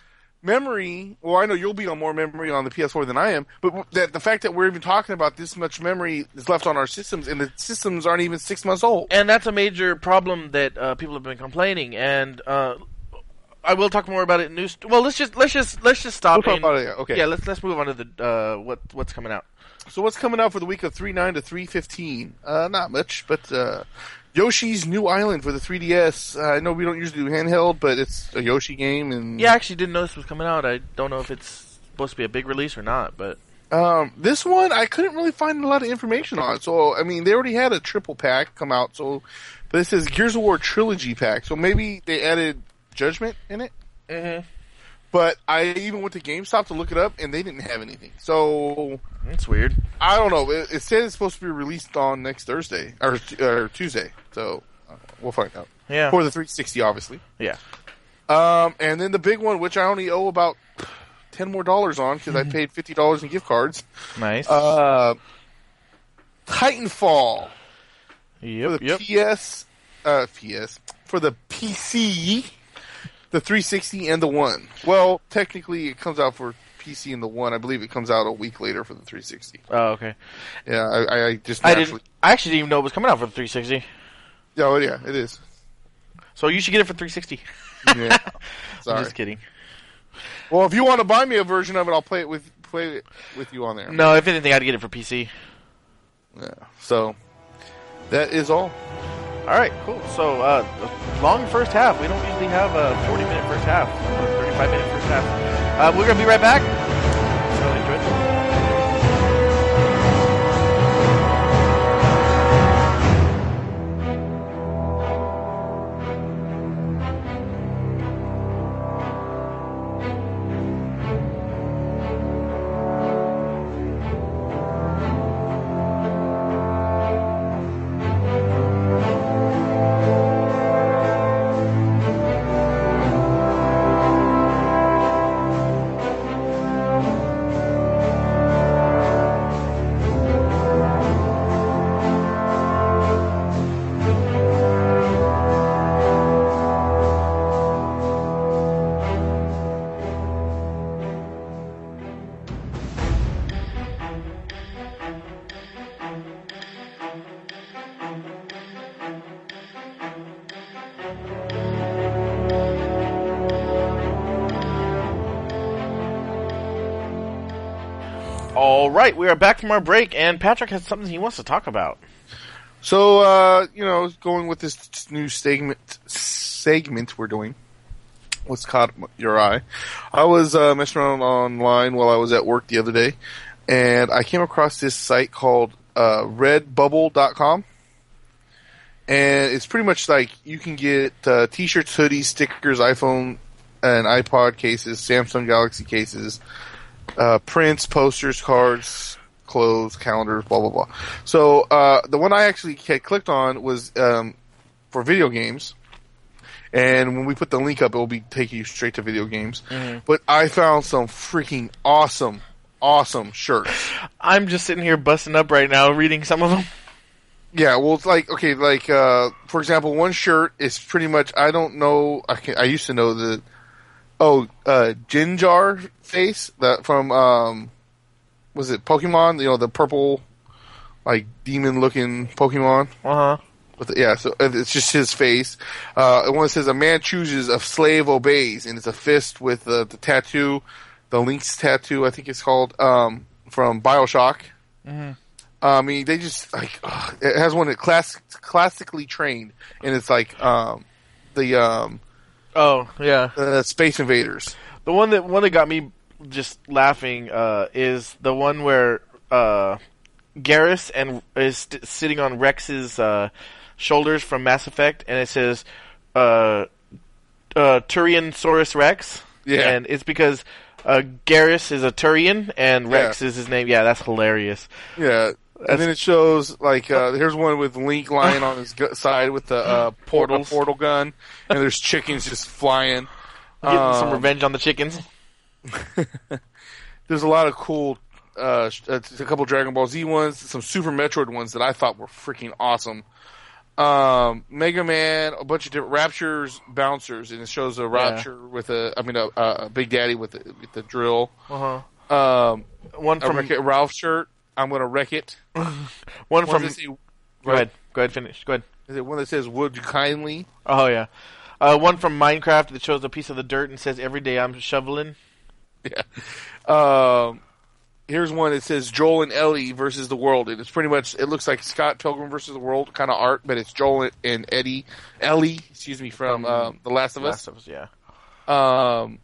memory. Well, I know you'll be on more memory on the PS4 than I am, but that the fact that we're even talking about this much memory is left on our systems, and the systems aren't even six months old. and that's a major problem that uh, people have been complaining. And uh, I will talk more about it in news. Well, let's just let's just let's just stop. We'll and- about it, yeah, okay. Yeah, let's let's move on to the uh, what what's coming out. So what's coming out for the week of three nine to three fifteen? Uh, not much, but uh, Yoshi's New Island for the 3DS. Uh, I know we don't usually do handheld, but it's a Yoshi game, and Yeah, I actually didn't know this was coming out. I don't know if it's supposed to be a big release or not, but Um, this one I couldn't really find a lot of information on. So I mean, they already had a triple pack come out. So, but it says Gears of War trilogy pack. So maybe they added Judgment in it. Mhm. But I even went to GameStop to look it up, and they didn't have anything. So that's weird. I don't know. It, it says it's supposed to be released on next Thursday or, or Tuesday. So uh, we'll find out Yeah, for the 360, obviously. yeah. Um, and then the big one, which I only owe about ten more dollars on because I *laughs* paid fifty dollars in gift cards. Nice. Uh, Titanfall for yep, the yep. PS, uh, PS for the PC, the 360 and the One. Well, technically, it comes out for PC and the One. I believe it comes out a week later for the 360. Oh, okay. Yeah, I, I just I naturally. didn't. I actually didn't even know it was coming out for the 360. Oh, yeah, it is. So you should get it for 360. Yeah. *laughs* I'm Sorry. just kidding. Well, if you want to buy me a version of it, I'll play it with play it with you on there. No, if anything, I'd get it for PC. Yeah. So that is all. All right, cool. So, uh, long first half. We don't usually have a 40 minute first half or 35 minute first half. Uh, we're gonna be right back. Right, we are back from our break, and Patrick has something he wants to talk about. So uh, you know, going with this new segment segment we're doing. What's caught your eye? I was uh, messing around online while I was at work the other day, and I came across this site called uh, Redbubble.com. And it's pretty much like you can get uh, t-shirts, hoodies, stickers, iPhone and iPod cases, Samsung Galaxy cases, uh, prints, posters, cards, clothes, calendars, blah blah blah. So uh, the one I actually had clicked on was um, for video games, and when we put the link up, it will be taking you straight to video games. But I found some freaking awesome, awesome shirts. I'm just sitting here busting up right now reading some of them. Yeah, well, it's like okay, like uh, for example, one shirt is pretty much. I don't know. I can, I used to know the oh uh, Gengar face that from um, was it Pokemon? You know the purple like demon looking Pokemon. Uh huh. With the, yeah, so it's just his face. Uh, one says a man chooses, a slave obeys, and it's a fist with uh, the tattoo, the Link's tattoo, I think it's called, um, from Bioshock. Mhm. I mean, they just like ugh, it has one that class classically trained, and it's like um, the um, Oh yeah. the Space Invaders. The one that one that got me just laughing uh, is the one where uh, Garrus and is st- sitting on Wrex's uh, shoulders from Mass Effect, and it says uh, uh, Turian Saurus Rex. Yeah. and it's because uh, Garrus is a Turian and Wrex Yeah. is his name. Yeah, that's hilarious. Yeah. And then it shows like uh, here's one with Link lying on his gu- side with the uh, portal portal gun, and there's chickens just flying. Getting some Um, revenge on the chickens. *laughs* there's a lot of cool, uh, uh, a couple Dragon Ball Z ones, some Super Metroid ones that I thought were freaking awesome. Um, Mega Man, a bunch of different Raptures bouncers, and it shows a Rapture with a, I mean, a, a Big Daddy with the, with the drill. Uh huh. Um, One from It Ralph shirt. I'm gonna wreck it. *laughs* one from. say- Go ahead. Go ahead. Finish. Go ahead. Is it one that says "Would you kindly"? Oh yeah. Uh, one from Minecraft that shows a piece of the dirt and says, "Every day I'm shoveling." *laughs* Yeah. Um, here's one that says Joel and Ellie versus the world, and it's pretty much it looks like Scott Pilgrim versus the world kind of art, but it's Joel and Eddie, Ellie, excuse me, from um, The Last of Last Us. of Us, yeah. Um,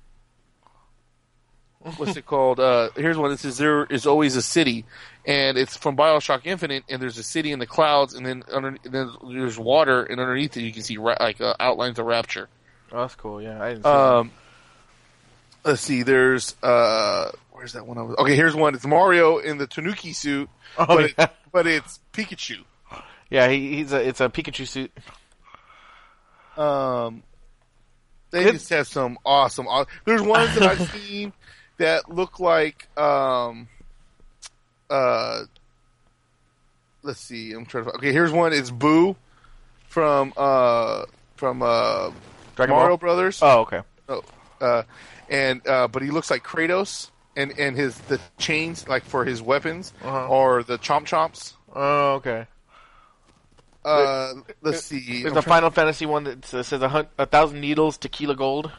what's it called? Uh, here's one that says there is always a city, and it's from Bioshock Infinite, and there's a city in the clouds, and then under then there's water, and underneath it you can see ra- like uh, outlines of Rapture. Oh, that's cool. Yeah, I didn't see that. Um, let's see. There's uh, where's that one? I was, okay, here's one. It's Mario in the Tanuki suit, Oh, but yeah. it, but it's Pikachu. Yeah, he, he's a it's a Pikachu suit. Um, they just have some awesome. aw- There's ones that I've *laughs* seen that look like um, uh, let's see. I'm trying to. Okay, here's one. It's Boo from uh from uh Dragon Mario Ball. Brothers. Oh, okay. Oh, uh, and uh, but he looks like Kratos, and and his the chains like for his weapons Uh-huh. or the chomp chomps. Oh, okay. Uh, let's see. There's I'm a trying- Final Fantasy one that says a, hun- a thousand needles, tequila gold.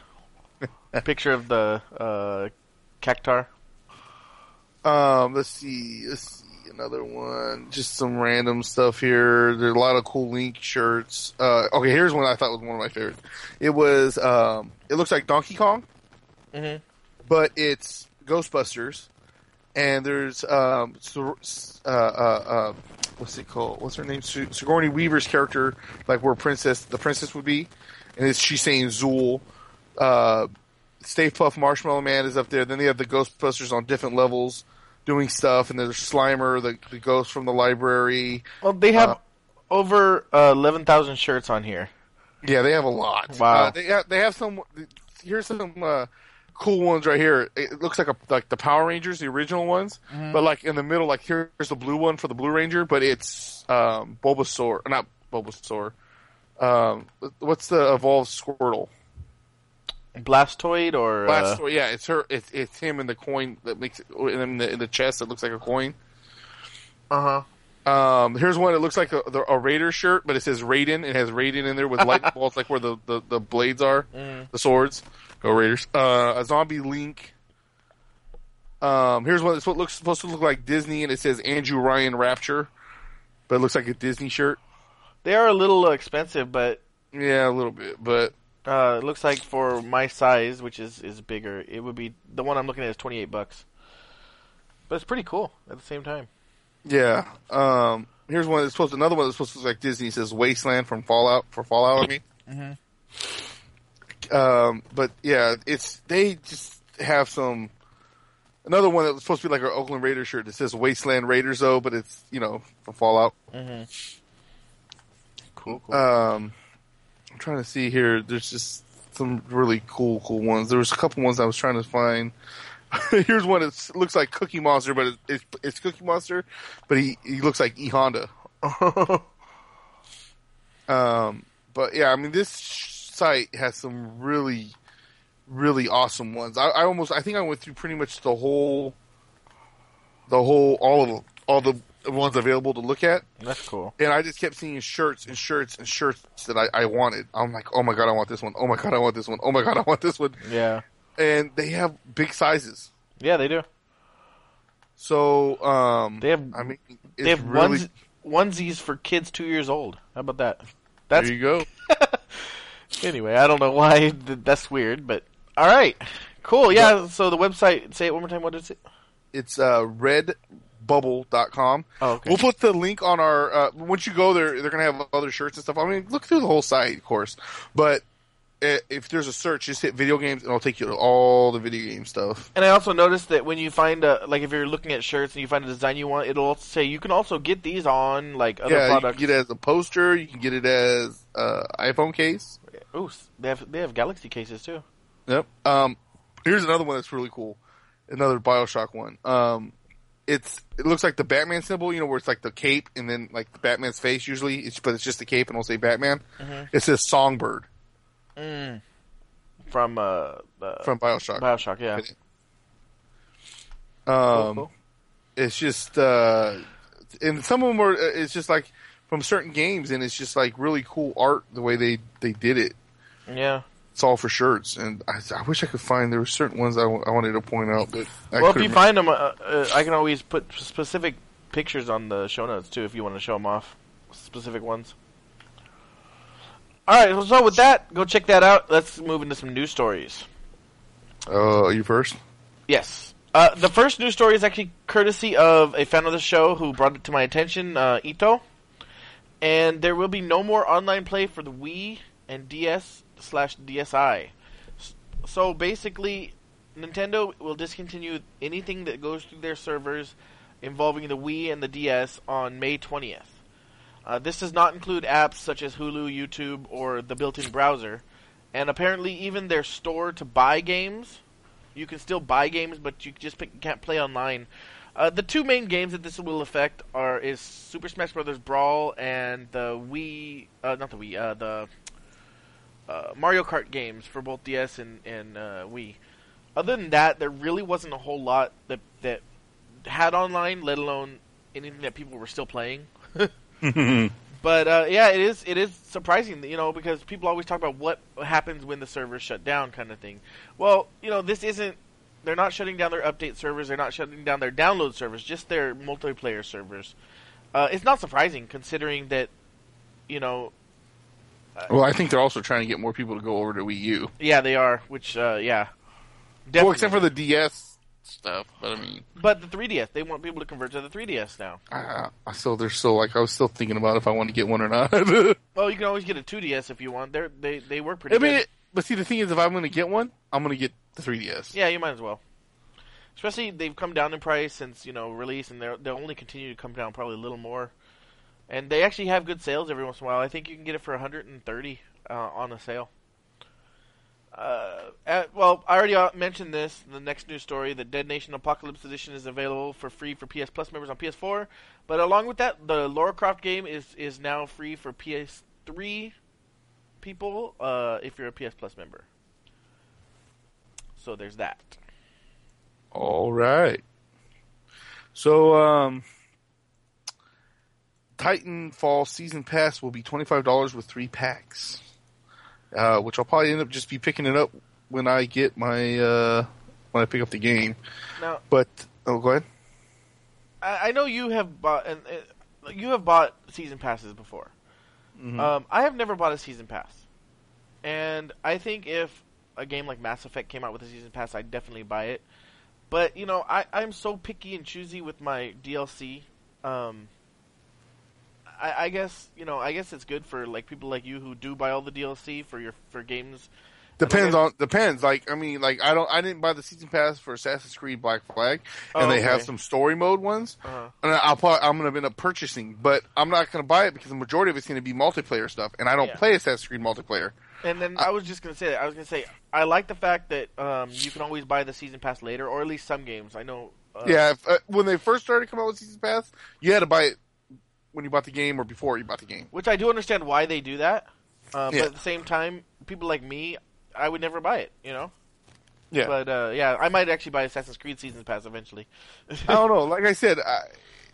a *laughs* picture of the uh, cactuar. Um, let's see. Let's see another one. Just some random stuff here. There's a lot of cool Link shirts. Uh, okay, here's one I thought was one of my favorites. It was um, it looks like Donkey Kong, Mhm. but it's Ghostbusters, and there's um, Sor- uh, uh, uh, what's it called? What's her name? Sig- Sigourney Weaver's character, like where princess the princess would be, and it's she's saying Zuul. Uh, Stay Puft Marshmallow Man is up there. Then they have the Ghostbusters on different levels doing stuff, and there's Slimer, the, the ghost from the library. Well, they have Uh, over uh, eleven thousand shirts on here. Yeah, they have a lot. Wow. Uh, they have, they have some. Here's some uh, cool ones right here. It looks like a like the Power Rangers, the original ones, but like in the middle, like here's the blue one for the Blue Ranger, but it's um, Bulbasaur, not Bulbasaur. Um, what's the evolved Squirtle? Blastoise or uh, yeah, it's her. It's, it's him in the coin that makes it in the in the chest. That looks like a coin. uh huh. Um, here's one. It looks like a, the- a Raider shirt, but it says Raiden. It has Raiden in there with lightning *laughs* bolts, like where the, the, the blades are, Mm. the swords. Go Raiders. Uh, a zombie Link. Um, here's one. It's what looks supposed to look like Disney, and it says Andrew Ryan Rapture, but it looks like a Disney shirt. They are a little uh, expensive, but Yeah, a little bit, but uh, it looks like for my size, which is is bigger, it would be the one I'm looking at is twenty eight bucks. But it's pretty cool at the same time. yeah. Um, here's one. That's supposed another one that's supposed to look like Disney. It says Wasteland from Fallout for Fallout. I mean. Mhm. Um, but yeah, it's they just have some. Another one that was supposed to be like our Oakland Raiders shirt that says Wasteland Raiders though, but it's you know from Fallout. Mm-hmm. Cool, cool. Um, I'm trying to see here. There's just some really cool, cool ones. There was a couple ones I was trying to find. *laughs* Here's one that looks like Cookie Monster, but it's, it's, it's Cookie Monster, but he he looks like E Honda. *laughs* Um, but yeah, I mean, this site has some really, really awesome ones. I, I almost, I think I went through pretty much the whole, the whole, all of all the ones available to look at, That's cool. and I just kept seeing shirts and shirts and shirts that I, I wanted. I'm like, oh my god, I want this one. Oh my god, I want this one. Oh my god, I want this one. Yeah. And they have big sizes. Yeah, they do. So, um, They have I mean, it's they have really. ones, onesies for kids two years old. How about that? That's there you go. *laughs* anyway. I don't know why *laughs* that's weird, but all right, cool. Yeah. So the website. Say it one more time. What is it? It's uh, redbubble.com. Oh, okay. We'll put the link on our. Uh, once you go there, they're gonna have other shirts and stuff. I mean, look through the whole site, of course. But uh, if there's a search, just hit video games, and it'll take you to all the video game stuff. And I also noticed that when you find a like if you're looking at shirts and you find a design you want, it'll also say you can also get these on like other yeah, you products. can get it as a poster. You can get it as uh, iPhone case. Ooh, they have they have Galaxy cases too. Yep. Um, here's another one that's really cool. Another Bioshock one. Um, it's it looks like the Batman symbol, you know, where it's like the cape and then like the Batman's face usually, it's, but it's just the cape and it'll say Batman. It says Songbird Mm. From uh, uh from Bioshock. Bioshock, yeah. Um, cool. it's just uh, and some of them are. It's just like from certain games, and it's just like really cool art the way they they did it. Yeah. It's all for shirts, and I, I wish I could find. There were certain ones I, w- I wanted to point out, but I well, if you find them, uh, uh, I can always put specific pictures on the show notes too if you want to show them off. Specific ones. All right, so with that, go check that out. Let's move into some news stories. Uh, you first. Yes. Uh, the first news story is actually courtesy of a fan of the show who brought it to my attention, uh, Ito. And there will be no more online play for the Wii and DS slash DSi. So basically, Nintendo will discontinue anything that goes through their servers involving the Wii and the DS on May 20th. Uh, this does not include apps such as Hulu, YouTube, or the built-in browser. And apparently, even their store to buy games you can still buy games, but you just pick, can't play online. Uh, the two main games that this will affect are is Super Smash Bros. Brawl and the Wii, uh, not the Wii, uh, the uh, Mario Kart games for both DS and, and uh, Wii. Other than that, there really wasn't a whole lot that that had online, let alone anything that people were still playing. *laughs* But uh, yeah, it is it is surprising, you know, because people always talk about what happens when the servers shut down, kind of thing. Well, you know, this isn't. They're not shutting down their update servers. They're not shutting down their download servers. Just their multiplayer servers. Uh, it's not surprising considering that, you know, Well, I think they're also trying to get more people to go over to Wii U. yeah, they are. Which, uh, yeah, Well, except for the DS stuff, but I mean, but the 3DS, they want people to convert to the 3DS now. I, I still they're still like I was still thinking about if I want to get one or not. *laughs* Well, you can always get a 2DS if you want. They're, they they work pretty I mean, good. but see, the thing is, if I'm going to get one, I'm going to get the 3DS. Yeah, you might as well. Especially they've come down in price since you know release, and they're they'll only continue to come down probably a little more. And they actually have good sales every once in a while. I think you can get it for 130 uh, on a sale. Uh, uh, well, I already uh, mentioned this. The next news story: the Dead Nation Apocalypse Edition is available for free for PS Plus members on PS4. But along with that, the Lara Croft game is is now free for PS3 people uh, if you're a PS Plus member. So there's that. All right. So, um, Titanfall Season Pass will be twenty five dollars with three packs, uh, which I'll probably end up just be picking it up when I get my uh, when I pick up the game. Now, But oh, go ahead. I, I know you have bought and uh, you have bought season passes before. Mhm. Um, I have never bought a season pass, and I think if a game like Mass Effect came out with a season pass, I'd definitely buy it. But you know, I I'm so picky and choosy with my DLC. Um, I, I guess you know, I guess it's good for like people like you who do buy all the DLC for your for games. Depends on depends. Like I mean, like I don't I didn't buy the season pass for Assassin's Creed Black Flag, and Oh, they have some story mode ones. Uh-huh. And I'll probably, I'm going to end up purchasing, but I'm not going to buy it because the majority of it's going to be multiplayer stuff, and I don't Yeah. play Assassin's Creed multiplayer. And then I was just gonna say that I was gonna say I like the fact that um, you can always buy the season pass later, or at least some games. I know. Uh, yeah, if, uh, when they first started coming out with season pass, you had to buy it when you bought the game or before you bought the game. Which I do understand why they do that, um, Yeah. but at the same time, people like me, I would never buy it. You know. Yeah. But uh, yeah, I might actually buy Assassin's Creed Season Pass eventually. I don't know. *laughs* Like I said, I,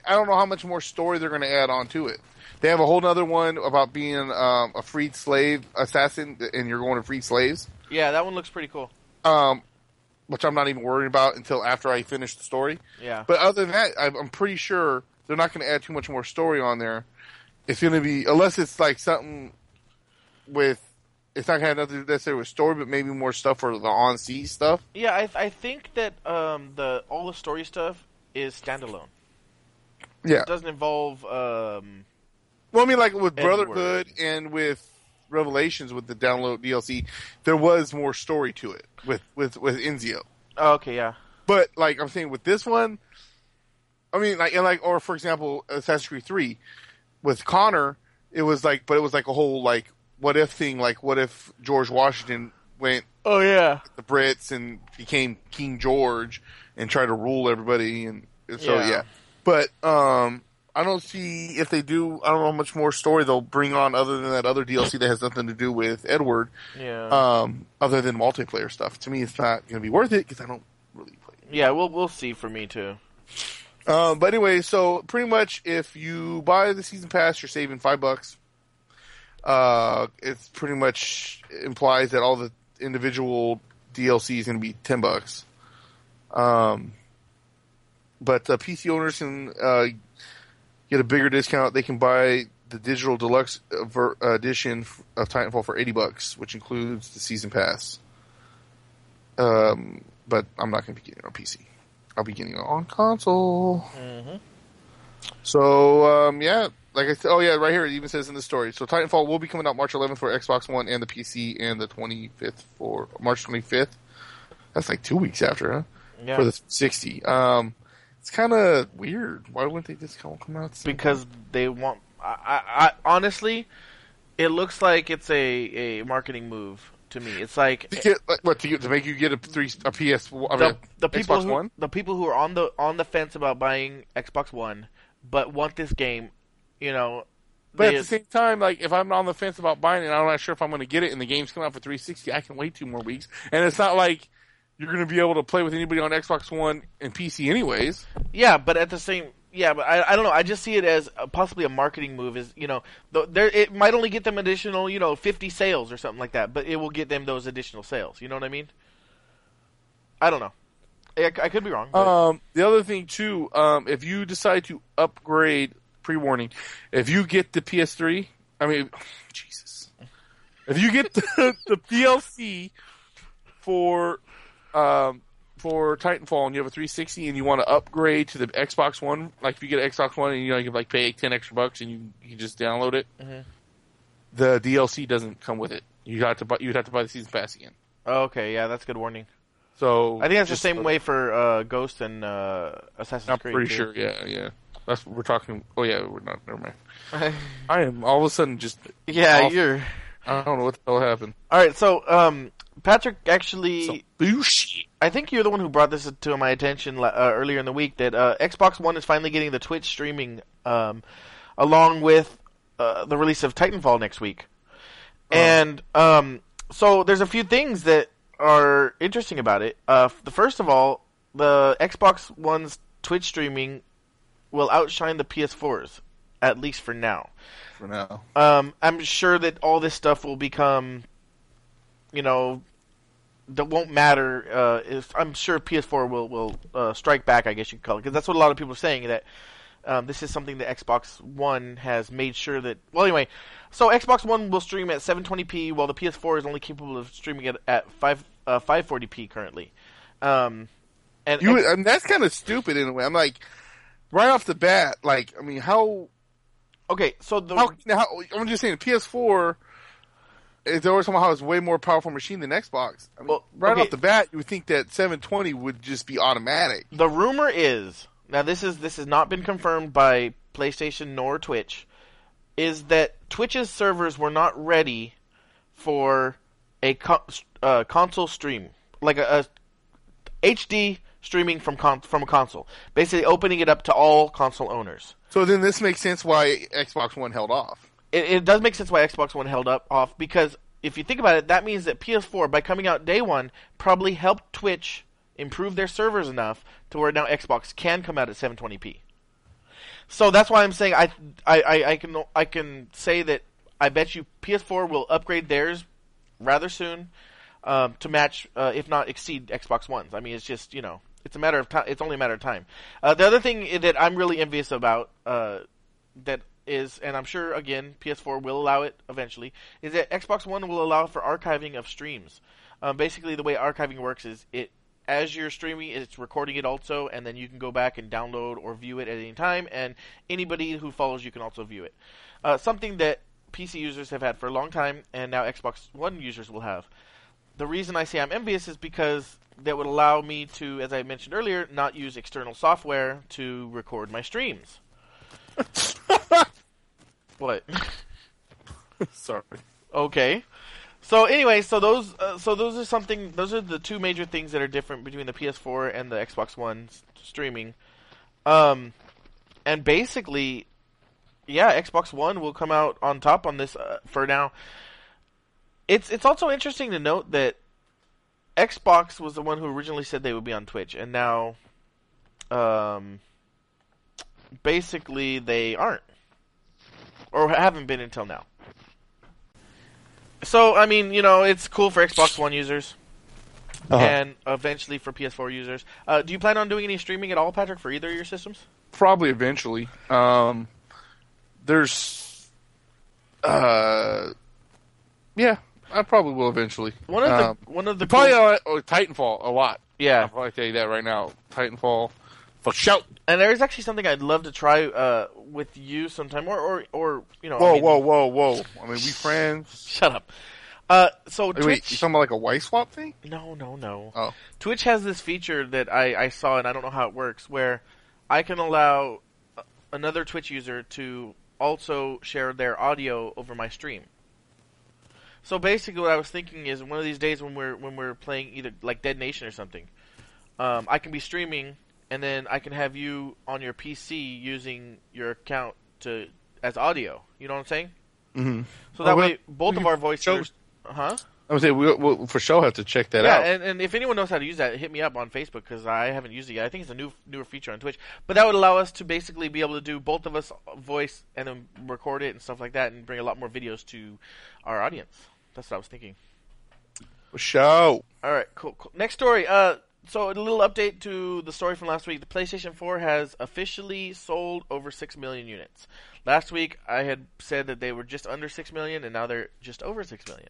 I don't know how much more story they're going to add on to it. They have a whole other one about being um, a freed slave assassin, and you're going to free slaves, yeah, that one looks pretty cool. um, which I'm not even worried about until after I finish the story. Yeah. But other than that, I'm pretty sure they're not going to add too much more story on there. It's going to be unless it's like something with. It's not going to have nothing necessarily with story, but maybe more stuff for the on sea stuff. Yeah, I I think that um, the all the story stuff is standalone. Yeah. It doesn't involve um, Well, I mean, like with Edward. Brotherhood and with Revelations with the download DLC, there was more story to it with with with Ezio. oh, okay, yeah. But like I'm saying, with this one, I mean, like and like, or for example, Assassin's Creed Three with Connor, it was like, but it was like a whole like what if thing. Like, what if George Washington went Oh yeah. the Brits and became King George and tried to rule everybody and and so Yeah. yeah. But um I don't see if they do I don't know how much more story they'll bring on other than that other DLC that has nothing to do with Edward Yeah. um other than multiplayer stuff. To me it's not going to be worth it cuz I don't really play. yeah, we'll we'll see for me too. Um but anyway, so pretty much if you buy the season pass you're saving 5 bucks. Uh it's pretty much implies that all the individual DLC is going to be 10 bucks. Um, but uh, PC owners can uh, get a bigger discount. They can buy the digital deluxe uh, ver- edition of Titanfall for 80 bucks, which includes the season pass. Um, but I'm not going to be getting it on PC. I'll be getting it on console. Mm-hmm. So um, yeah, like I said, oh yeah, right here it even says in the story. So Titanfall will be coming out March 11th for Xbox One and the PC, and the 25th for March 25th. That's like two weeks after, huh? Yeah. For the 60. Um, it's kind of weird. Why wouldn't they just come out? because they want. I, I, I honestly, it looks like it's a, a marketing move to me. It's like To get, like, what to, get, to make you get a three a PS I mean, the, the people Xbox who, One? the people who are on the on the fence about buying Xbox One, but want this game, you know. But they- at the same time, like if I'm on the fence about buying it, I'm not sure if I'm going to get it, and the game's coming out for 360. I can wait two more weeks, and it's not like you're going to be able to play with anybody on Xbox One and PC, anyways. Yeah, but at the same, yeah, but I, I don't know. I just see it as a, possibly a marketing move. Is you know, th- there it might only get them additional, you know, fifty sales or something like that, but it will get them those additional sales. You know what I mean? I don't know. I, I could be wrong. But, Um, the other thing too, um, if you decide to upgrade, pre-warning, if you get the PS3, I mean, *sighs* Jesus, if you get *laughs* the, the for um, for Titanfall and you have a 360 and you want to upgrade to the Xbox One, like if you get an Xbox One and you know you can like pay ten extra bucks and you, you can just download it, Mhm. the DLC doesn't come with it. You have to buy, you'd have to buy the season pass again. okay, yeah, that's good warning. So I think that's the same way for uh, Ghost and uh, Assassin's I'm Creed. pretty too. sure. Yeah, yeah. That's what we're talking. Oh yeah, we're not. Never mind. *laughs* I am all of a sudden just. yeah, Off- you're I don't know what the hell happened. all right. So, um, Patrick actually. So bullshit. I think you're the one who brought this to my attention uh, earlier in the week that uh, Xbox One is finally getting the Twitch streaming um, along with uh, the release of Titanfall next week. And um, so there's a few things that are interesting about it. Uh, the first of all, the Xbox One's Twitch streaming will outshine the PS4's, at least for now. For now. Um, I'm sure that all this stuff will become, you know, that won't matter. Uh, if I'm sure PS4 will will uh, strike back. I guess you could call it because that's what a lot of people are saying that um, this is something that Xbox One has made sure that. Well, anyway, so Xbox One will stream at 720p, while the PS4 is only capable of streaming it at five uh, 540p currently. Um, and You, X- and that's kind of stupid in a way. I'm like, right off the bat, like, I mean, how? okay, so the How? how I'm just saying, PS4. There always somehow it's a way more powerful machine than Xbox? I mean, Well, right okay. off the bat, you would think that 720 would just be automatic. The rumor is now this is this has not been confirmed by PlayStation nor Twitch, is that Twitch's servers were not ready for a co- uh, console stream like a, a HD streaming from con- from a console. Basically, opening it up to all console owners. So then this makes sense why Xbox One held off. It, it does make sense why Xbox One held up off because if you think about it, that means that PS4 by coming out day one probably helped Twitch improve their servers enough to where now Xbox can come out at 720p. So that's why I'm saying I I, I, can I can say that I bet you PS4 will upgrade theirs rather soon um, to match, uh, if not exceed Xbox Ones. I mean, it's just you know, it's a matter of time. It's only a matter of time. Uh, the other thing that I'm really envious about uh, that is, and I'm sure again PS4 will allow it eventually, is that Xbox One will allow for archiving of streams. Um, basically, the way archiving works is it as you're streaming, it's recording it also, and then you can go back and download or view it at any time, and anybody who follows you can also view it. Uh, something that PC users have had for a long time, and now Xbox One users will have. The reason I say I'm envious is because that would allow me to, as I mentioned earlier, not use external software to record my streams. *laughs* what? *laughs* Sorry. Okay. So anyway, so those uh, so those are something those are the two major things that are different between the PS4 and the Xbox One streaming. Um and basically yeah, Xbox One will come out on top on this uh, for now. It's it's also interesting to note that Xbox was the one who originally said they would be on Twitch and now um basically they aren't or haven't been until now. So I mean, you know, it's cool for Xbox One users Uh-huh. and eventually for PS4 users. Uh, do you plan on doing any streaming at all, Patrick, for either of your systems? Probably eventually. Um, there's, uh, yeah, I probably will eventually. One of the Um, one of the probably cool- uh, oh, Titanfall a lot. yeah, I'll probably tell you that right now. Titanfall, for shout. and there is actually something I'd love to try uh, with you sometime, or or, or you know, I Whoa, mean- whoa, whoa, whoa! I mean, we *laughs* friends. shut up. Uh, so Wait, Twitch, wait, you talking about like a wife swap thing? no, no, no. Oh, Twitch has this feature that I, I saw, and I don't know how it works, where I can allow uh, another Twitch user to also share their audio over my stream. So basically, what I was thinking is, one of these days when we're when we're playing either like Dead Nation or something, um, I can be streaming, and then I can have you on your PC using your account to as audio. You know what I'm saying? mm-hmm. So that Oh, well, way, both of our voices, huh? I would say we we'll for sure have to check that yeah, out. and, and if anyone knows how to use that, hit me up on Facebook because I haven't used it yet. I think it's a new newer feature on Twitch, but that would allow us to basically be able to do both of us voice and then record it and stuff like that, and bring a lot more videos to our audience. That's what I was thinking. Show. All right, cool. cool. Next story. Uh, so a little update to the story from last week. The PlayStation 4 has officially sold over six million units. Last week I had said that they were just under six million, and now they're just over six million.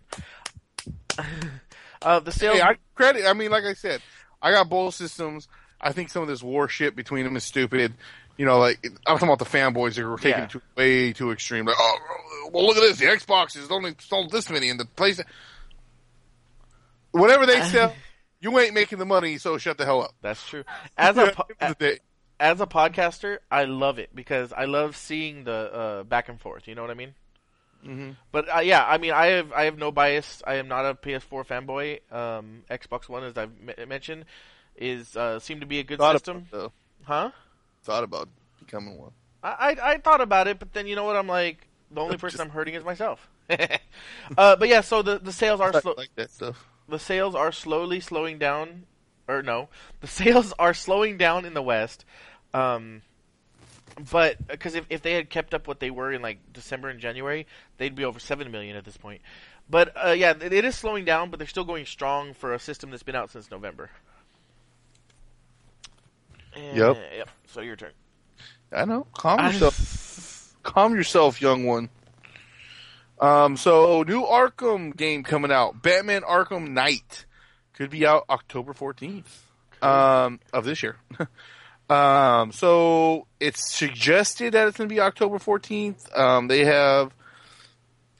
*laughs* uh, the sales. Hey, I credit. I mean, like I said, I got both systems. I think some of this war shit between them is stupid. You know, like I'm talking about the fanboys that were taking Yeah. it to way too extreme. Like, oh, well, look at this. The Xbox is only sold this many, and the place, whatever they *laughs* sell, you ain't making the money. So shut the hell up. That's true. As a *laughs* po- End of the day. as a podcaster, I love it because I love seeing the uh, back and forth. You know what I mean? Mm-hmm. But uh, yeah, I mean, I have I have no bias. I am not a PS4 fanboy. Um, Xbox One, as I've m- mentioned, is uh, seemed to be a good Thought system, about, huh? Thought about becoming one. I, I I thought about it, but then you know what? I'm like the only *laughs* person I'm hurting is myself. *laughs* uh, but yeah, so the the sales are slow. like that stuff. The sales are slowly slowing down, or no, the *laughs* sales are slowing down in the West. Um, but because if if they had kept up what they were in like December and January, they'd be over seven million at this point. But uh, yeah, it, it is slowing down, but they're still going strong for a system that's been out since November. And- Yep. Yep. So your turn. I know. Calm yourself. *laughs* Calm yourself, young one. Um, so new Arkham game coming out, Batman Arkham Knight, could be out October fourteenth, um, of this year. *laughs* um, so it's suggested that it's going to be October fourteenth. Um, they have,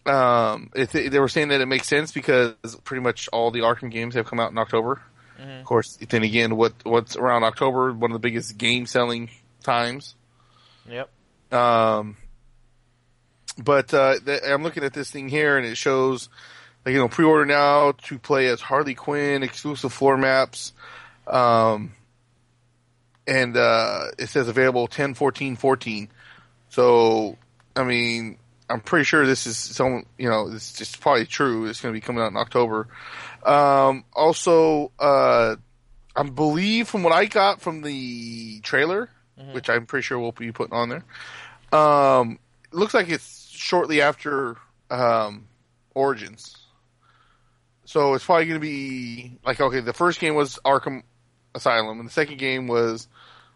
um, it, they were saying that it makes sense because pretty much all the Arkham games have come out in October. Mhm. Of course, then again, what what's around October, one of the biggest game selling times. Yep. Um, but uh, th- I'm looking at this thing here, and it shows, like you know, pre-order now to play as Harley Quinn, exclusive floor maps, um, and uh, it says available 10, 14, 14. So, I mean, I'm pretty sure this is some, you know, it's just probably true. It's going to be coming out in October. Um, also, uh, I believe from what I got from the trailer, which I'm pretty sure we'll be putting on there, um, it looks like it's shortly after um, Origins. So it's probably going to be like okay, the first game was Arkham Asylum, and the second game was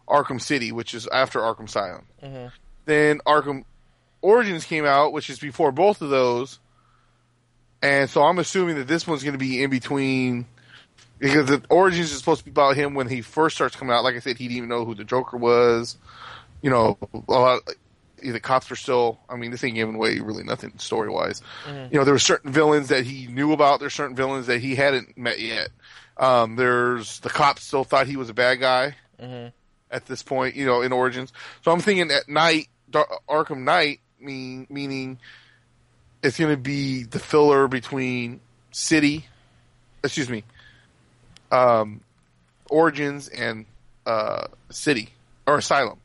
Arkham City, which is after Arkham Asylum. Mhm. Then Arkham Origins came out, which is before both of those, and so I'm assuming that this one's going to be in between because the Origins is supposed to be about him when he first starts coming out. Like I said, he didn't even know who the Joker was. You know, a lot. The cops were still. I mean, this ain't giving away really nothing story wise. You know, there were certain villains that he knew about. There's certain villains that he hadn't met yet. Um, there's the cops still thought he was a bad guy Mhm. at this point. You know, in Origins. So I'm thinking at night, Dar- Arkham Knight, mean meaning it's going to be the filler between City, excuse me, um, Origins and uh, City or Asylum.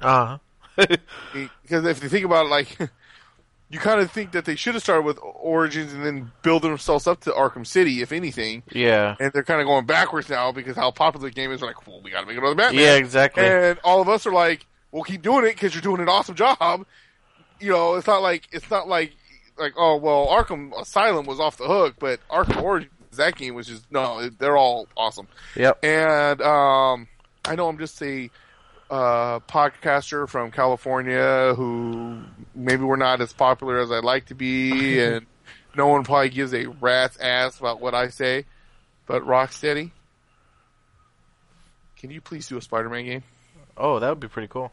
Uh huh. Because if you think about it, like *laughs* you kind of think that they should have started with Origins and then build themselves up to Arkham City, if anything. yeah. And they're kind of going backwards now because how popular the game is. Like, well, we got to make another Batman. Yeah, exactly. And all of us are like, "We'll keep doing it because you're doing an awesome job." You know, it's not like it's not like like oh well, Arkham Asylum was off the hook, but Arkham Origins that game was just no, they're all awesome. Yep. And um, I know I'm just a uh, podcaster from California who maybe we're not as popular as I'd like to be, *laughs* and no one probably gives a rat's ass about what I say. But Rocksteady, can you please do a Spider-Man game? Oh, that would be pretty cool.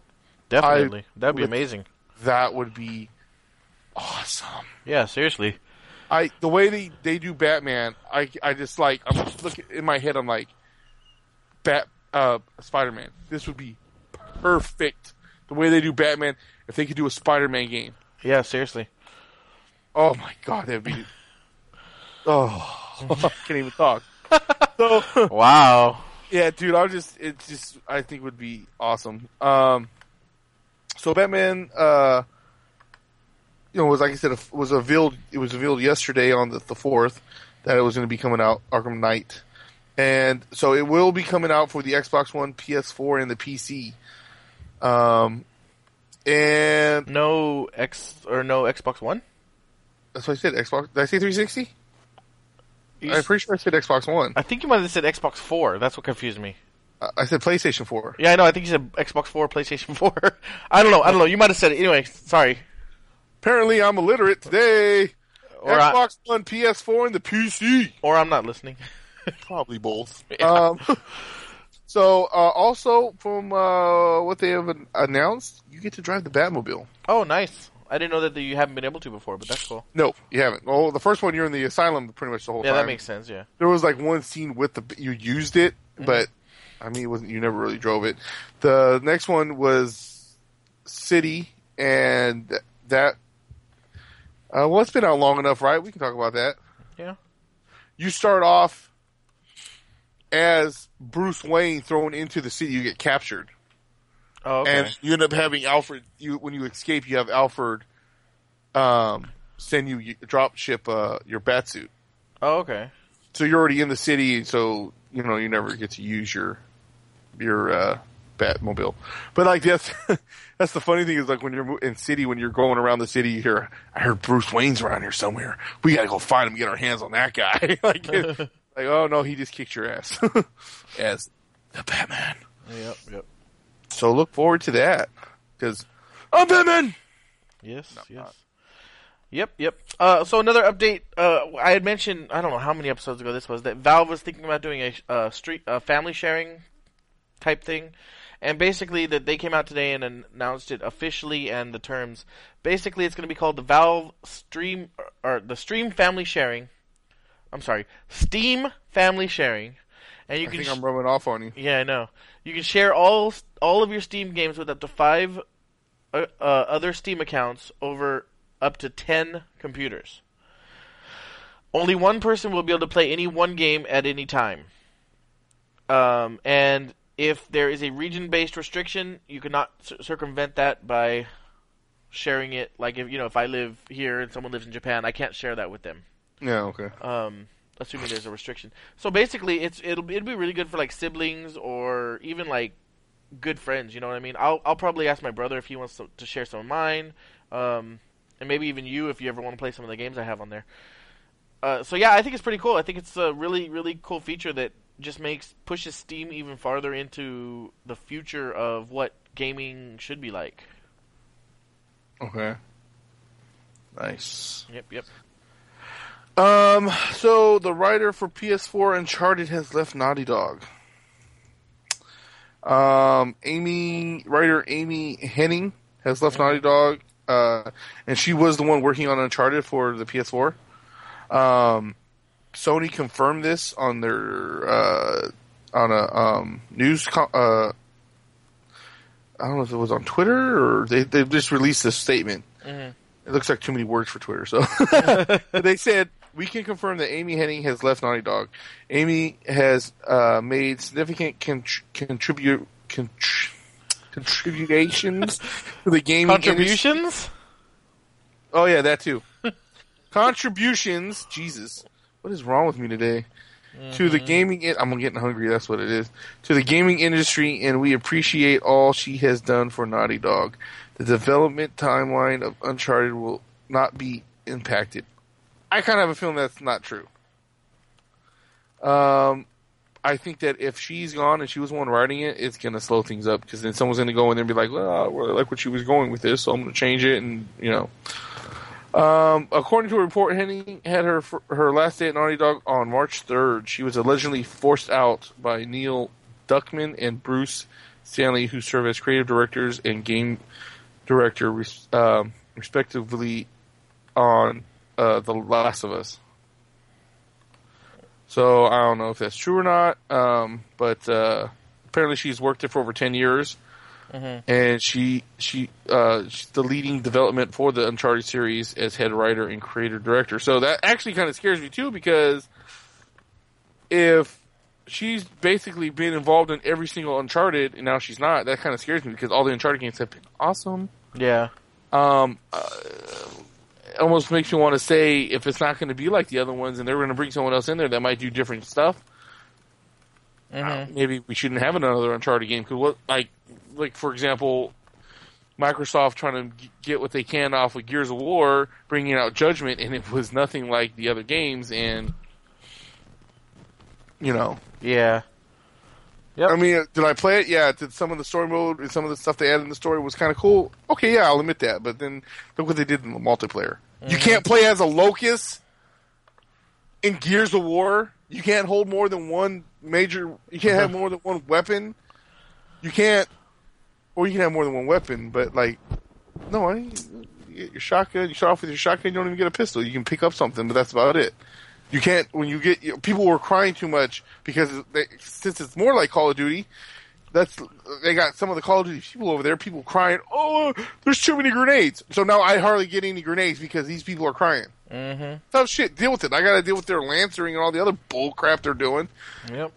Definitely. That'd be would- amazing. That would be awesome. Yeah, seriously. I the way they, they do Batman, I I just like I'm just looking in my head. I'm like, Bat uh Spider Man. This would be perfect. The way they do Batman, if they could do a Spider Man game. Yeah, seriously. Oh my god, that'd be. *sighs* Oh, I *laughs* can't even talk. So *laughs* Wow. yeah, dude, I just it just I think would be awesome. Um, so Batman, uh, you know, was like I said, was revealed. It was revealed yesterday on the the fourth that it was going to be coming out Arkham Knight, and so it will be coming out for the Xbox One, PS4, and the PC. Um, and No X or no Xbox One? that's what I said. Xbox. Did I say 360? You I'm pretty sure I said Xbox One. I think you might have said Xbox 4. That's what confused me. I- I said PlayStation 4. Yeah, I know. I think you said Xbox 4, PlayStation 4. *laughs* I don't know. I don't know. You might have said it. Anyway, sorry. Apparently, I'm illiterate today. Or I- Xbox One, PS4, and the PC. Or I'm not listening. *laughs* Probably both. Yeah. Um, *laughs* so, uh, also from uh, what they have announced, you get to drive the Batmobile. Oh, nice. I didn't know that you haven't been able to before, but that's cool. No, you haven't. Well, the first one you're in the asylum pretty much the whole Yeah, time. Yeah, that makes sense. Yeah. there was like one scene with the you used it, but I mean it wasn't. You never really drove it. The next one was City, and that. Uh, well, it's been out long enough, right? We can talk about that. Yeah. You start off as Bruce Wayne thrown into the city. You get captured, Oh, okay. and you end up having Alfred. You when you escape, you have Alfred um, send you drop ship uh, your bat suit. oh, okay. so you're already in the city, so you know you never get to use your your uh, Batmobile. But like that's *laughs* that's the funny thing is like when you're in city, when you're going around the city, you hear I heard Bruce Wayne's around here somewhere. We gotta go find him, get our hands on that guy. *laughs* like *laughs* like oh no, he just kicked your ass *laughs* as the Batman. Yep, yep. So look forward to that because I'm Batman. Yes, yes. Yep, yep. Uh, so another update. Uh, I had mentioned I don't know how many episodes ago this was that Valve was thinking about doing a uh, street uh, family sharing type thing, and basically that they came out today and announced it officially and the terms. Basically, it's going to be called the Valve Stream or, or the Stream Family Sharing. I'm sorry, Steam Family Sharing, and you I can think sh- I'm rubbing off on you. yeah, I know. You can share all all of your Steam games with up to five uh, uh, other Steam accounts over up to ten computers. Only one person will be able to play any one game at any time. Um, and if there is a region-based restriction, you cannot cir- circumvent that by sharing it. Like if you know, if I live here and someone lives in Japan, I can't share that with them. Yeah. Okay. Um, assuming there's a restriction. So basically, it's it'll it'll be really good for like siblings or even like good friends. You know what I mean? I'll I'll probably ask my brother if he wants to, to share some of mine, um, and maybe even you if you ever want to play some of the games I have on there. Uh, so yeah, I think it's pretty cool. I think it's a really really cool feature that just makes pushes Steam even farther into the future of what gaming should be like. Okay. Nice. Yep, yep. Um. So the writer for PS4 Uncharted has left Naughty Dog. Um. Amy, writer Amy Hennig has left Naughty Dog. Uh, and she was the one working on Uncharted for the PS4. Um, Sony confirmed this on their uh, on a um, news. Co- uh, I don't know if it was on Twitter or they they just released a statement. Mhm. It looks like too many words for Twitter. So *laughs* *laughs* they said we can confirm that Amy Hennig has left Naughty Dog. Amy has uh, made significant contr- contribute contr- contributions *laughs* to the gaming industry. Contributions? Oh yeah, that too. *laughs* Contributions. Jesus, what is wrong with me today? To the gaming, in- I'm getting hungry. That's what it is. To the gaming industry, and we appreciate all she has done for Naughty Dog. The development timeline of Uncharted will not be impacted. I kind of have a feeling that's not true. Um, I think that if she's gone and she was the one writing it, it's gonna slow things up because then someone's gonna go in there and be like, "Well, I really like what she was going with this, so I'm gonna change it," and you know. Um, according to a report, Hennig had her her last day at Naughty Dog on March 3rd. She was allegedly forced out by Neil Druckmann and Bruce Straley, who serve as creative directors and game director, um, respectively, on uh, The Last of Us. So I don't know if that's true or not, um, but uh, apparently she's worked there for over 10 years and she she uh she's the leading development for the Uncharted series as head writer and creator director. So that actually kind of scares me too because if she's basically been involved in every single Uncharted and now she's not, that kind of scares me because all the Uncharted games have been awesome. Yeah. Um, uh, it almost makes me want to say if it's not going to be like the other ones and they're going to bring someone else in there that might do different stuff, Mhm. maybe we shouldn't have another Uncharted game because what like like for example, Microsoft trying to g- get what they can off of Gears of War, bringing out Judgment, and it was nothing like the other games, and you know, Yeah. Yep. I mean, did I play it? Yeah. Did some of the story mode and some of the stuff they added in the story was kind of cool? Okay, yeah, I'll admit that. But then look what they did in the multiplayer. You mm-hmm. can't play as a locust in Gears of War. You can't hold more than one major. You can't have uh-huh. more than one weapon. You can't, or you can have more than one weapon. But like, no, I, you get your shotgun. You start off with your shotgun. You don't even get a pistol. You can pick up something, but that's about it. You can't when you get you know, people were crying too much because they, since it's more like Call of Duty, that's they got some of the Call of Duty people over there. People crying, oh, there's too many grenades. So now I hardly get any grenades because these people are crying. Mm-hmm. Tough shit. Deal with it. I got to deal with their lancering and all the other bull crap they're doing, Yep.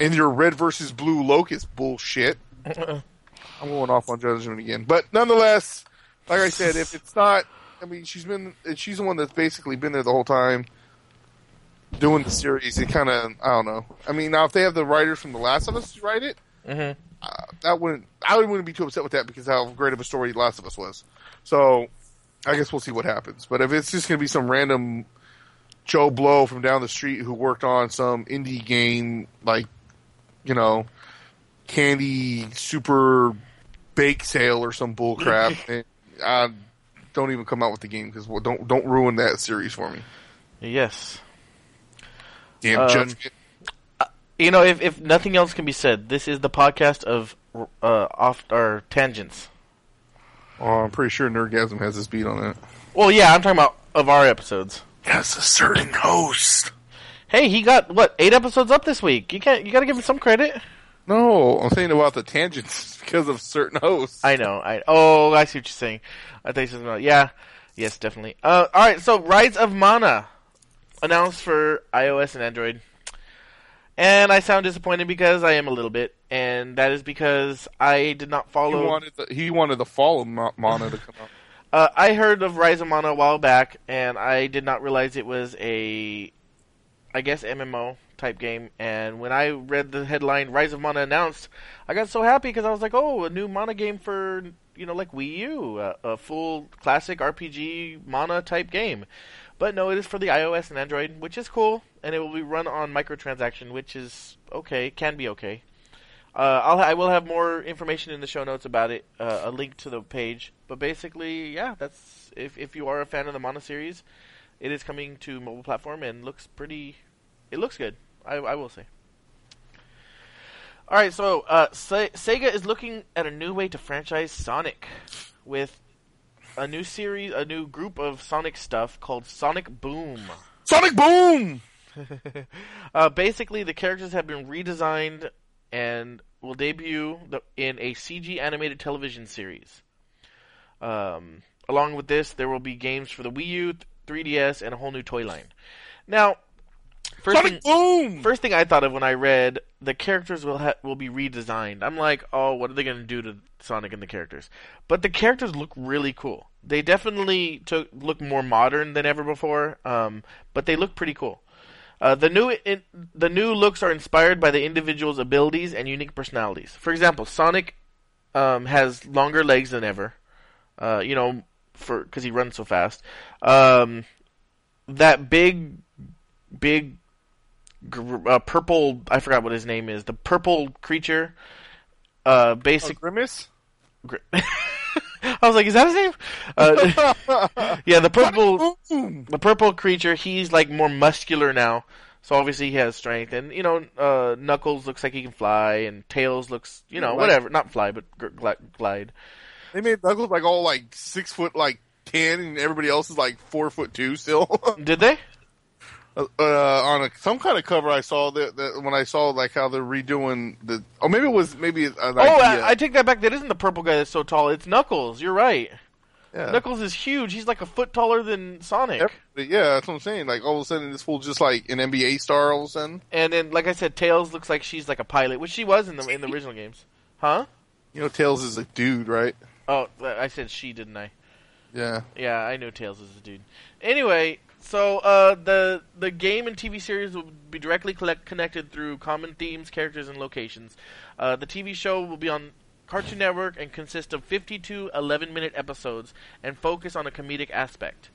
and your red versus blue locust bullshit. *laughs* I'm going off on Judgment again, but nonetheless, like I said, if it's not, I mean, she's been she's the one that's basically been there the whole time doing the series. It kind of I don't know. I mean, now if they have the writers from The Last of Us to write it, Mhm. uh, that wouldn't I wouldn't be too upset with that because how great of a story Last of Us was. So I guess we'll see what happens. But if it's just going to be some random Joe Blow from down the street who worked on some indie game like you know candy super bake sale or some bull crap, *laughs* and, uh, don't even come out with the game because well, don't don't ruin that series for me. Yes. Damn Um, judgment. You know, if if nothing else can be said, this is the podcast of uh off or tangents. Oh, I'm pretty sure Nerdgasm has his beat on it. Well, yeah, I'm talking about of our episodes. Yes, a certain host. Hey, he got what eight episodes up this week. You can't. You got to give him some credit. No, I'm saying about the tangents *laughs* because of certain hosts. I know. I oh, I see what you're saying. I think something about yeah, yes, definitely. Uh, all right. So, Rise of Mana announced for iOS and Android, and I sound disappointed because I am a little bit. and that is because I did not He follow. wanted the he wanted the fall of Ma- Mana to come out. Uh, I heard of Rise of Mana a while back, and I did not realize it was a, I guess MMO type game. And when I read the headline "Rise of Mana" announced, I got so happy because I was like, "Oh, a new Mana game for you know like Wii U, a, a full classic RPG Mana type game." But no, it is for the iOS and Android, which is cool, and it will be run on microtransaction, which is okay, can be okay. Uh, I'll I will have more information in the show notes about it, uh, a link to the page. But basically, yeah, that's if if you are a fan of the Mana series, it is coming to mobile platform and looks pretty. It looks good. I, I will say. All right, so uh, Se- Sega is looking at a new way to franchise Sonic with a new series, a new group of Sonic stuff called Sonic Boom. Sonic Boom. *laughs* uh, basically, the characters have been redesigned and will debut the, in a CG animated television series. Um, along with this, there will be games for the Wii U, 3DS, and a whole new toy line. Now, first Sonic thing, Boom. first thing I thought of when I read the characters will ha- will be redesigned. I'm like, oh, what are they going to do to Sonic and the characters? But the characters look really cool. They definitely took look more modern than ever before. Um, but they look pretty cool. Uh, the new in, the new looks are inspired by the individual's abilities and unique personalities. For example, Sonic um, has longer legs than ever. Uh, you know, for because he runs so fast. Um, that big, big, gr- uh, purple. I forgot what his name is. The purple creature. Uh, Oh, basic. Grimace. gr- *laughs* *laughs* I was like, is that his name? Uh, *laughs* yeah, the purple *laughs* the purple creature, he's like more muscular now. So obviously he has strength, and you know, uh, Knuckles looks like he can fly, and Tails looks, you know, whatever, not fly, but glide. They made Douglas like all like six foot like ten, and everybody else is like four foot two still. Did they? Uh, on a, some kind of cover I saw that, that when I saw like how they're redoing the. Oh, maybe it was maybe an Oh, idea. I, I take that back. That isn't the purple guy that's so tall. It's Knuckles. You're right. yeah. Knuckles is huge. He's like a foot taller than Sonic. Everybody- yeah, that's what I'm saying. Like all of a sudden, this fool just like an NBA star. All of a sudden, And then, like I said, Tails looks like she's like a pilot, which she was in the in the original games. Huh? you know, Tails is a dude, right? Oh, I said she, didn't I? Yeah. Yeah, I know Tails is a dude. Anyway, so uh, the the game and TV series will be directly collect- connected through common themes, characters, and locations. Uh, the TV show will be on Cartoon Network and consist of 52 11-minute episodes and focus on a comedic aspect.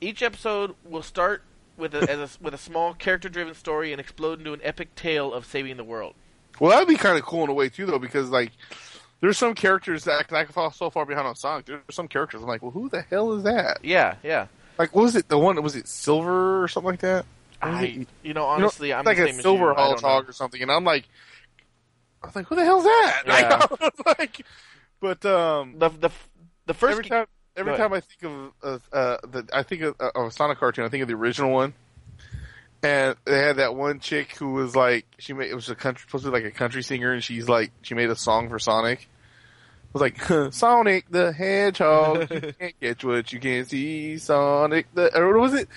Each episode will start with a, as a, with a small character-driven story and explode into an epic tale of saving the world. Well, that'd be kind of cool in a way too, though, because like there's some characters that I can fall so far behind on Sonic. There's some characters I'm like, well, who the hell is that? Yeah, yeah. Like, what was it? The one was it Silver or something like that? I, you know, you know, honestly, I'm like the a silver hedgehog or something, and I'm like, I was like, who the hell's that? *laughs* Yeah. Like, I was like, but um, The the the first every time, every time I think of, of uh, the, I think of, of a Sonic cartoon, I think of the original one. And they had that one chick who was like, she made it was a country supposed to be like a country singer, and she's like, she made a song for Sonic. Was like *laughs* Sonic the Hedgehog, you *laughs* can't catch what you can't see. Sonic the, or what was it?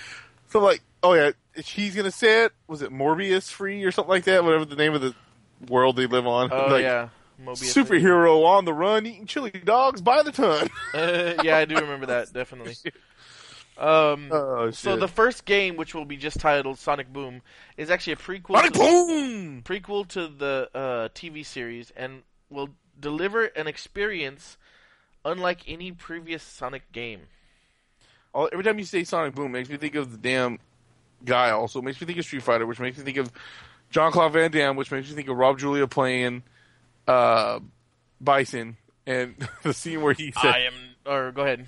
So like, oh yeah, she's gonna say it. Was it Morbius free or something like that? Whatever the name of the world they live on. Oh *laughs* like, yeah, Mobius. Superhero on the run, eating chili dogs by the ton. yeah, I do remember that definitely. Um, Oh so the first game, which will be just titled Sonic Boom, is actually a prequel Sonic to, Boom. prequel to the uh, TV series and will deliver an experience unlike any previous Sonic game. All- Every time you say Sonic Boom, it makes me think of the damn guy. Also, it makes me think of Street Fighter, which makes me think of Jean Claude Van Damme, which makes me think of Raul Julia playing uh, Bison, and *laughs* the scene where he said, I am, or go ahead.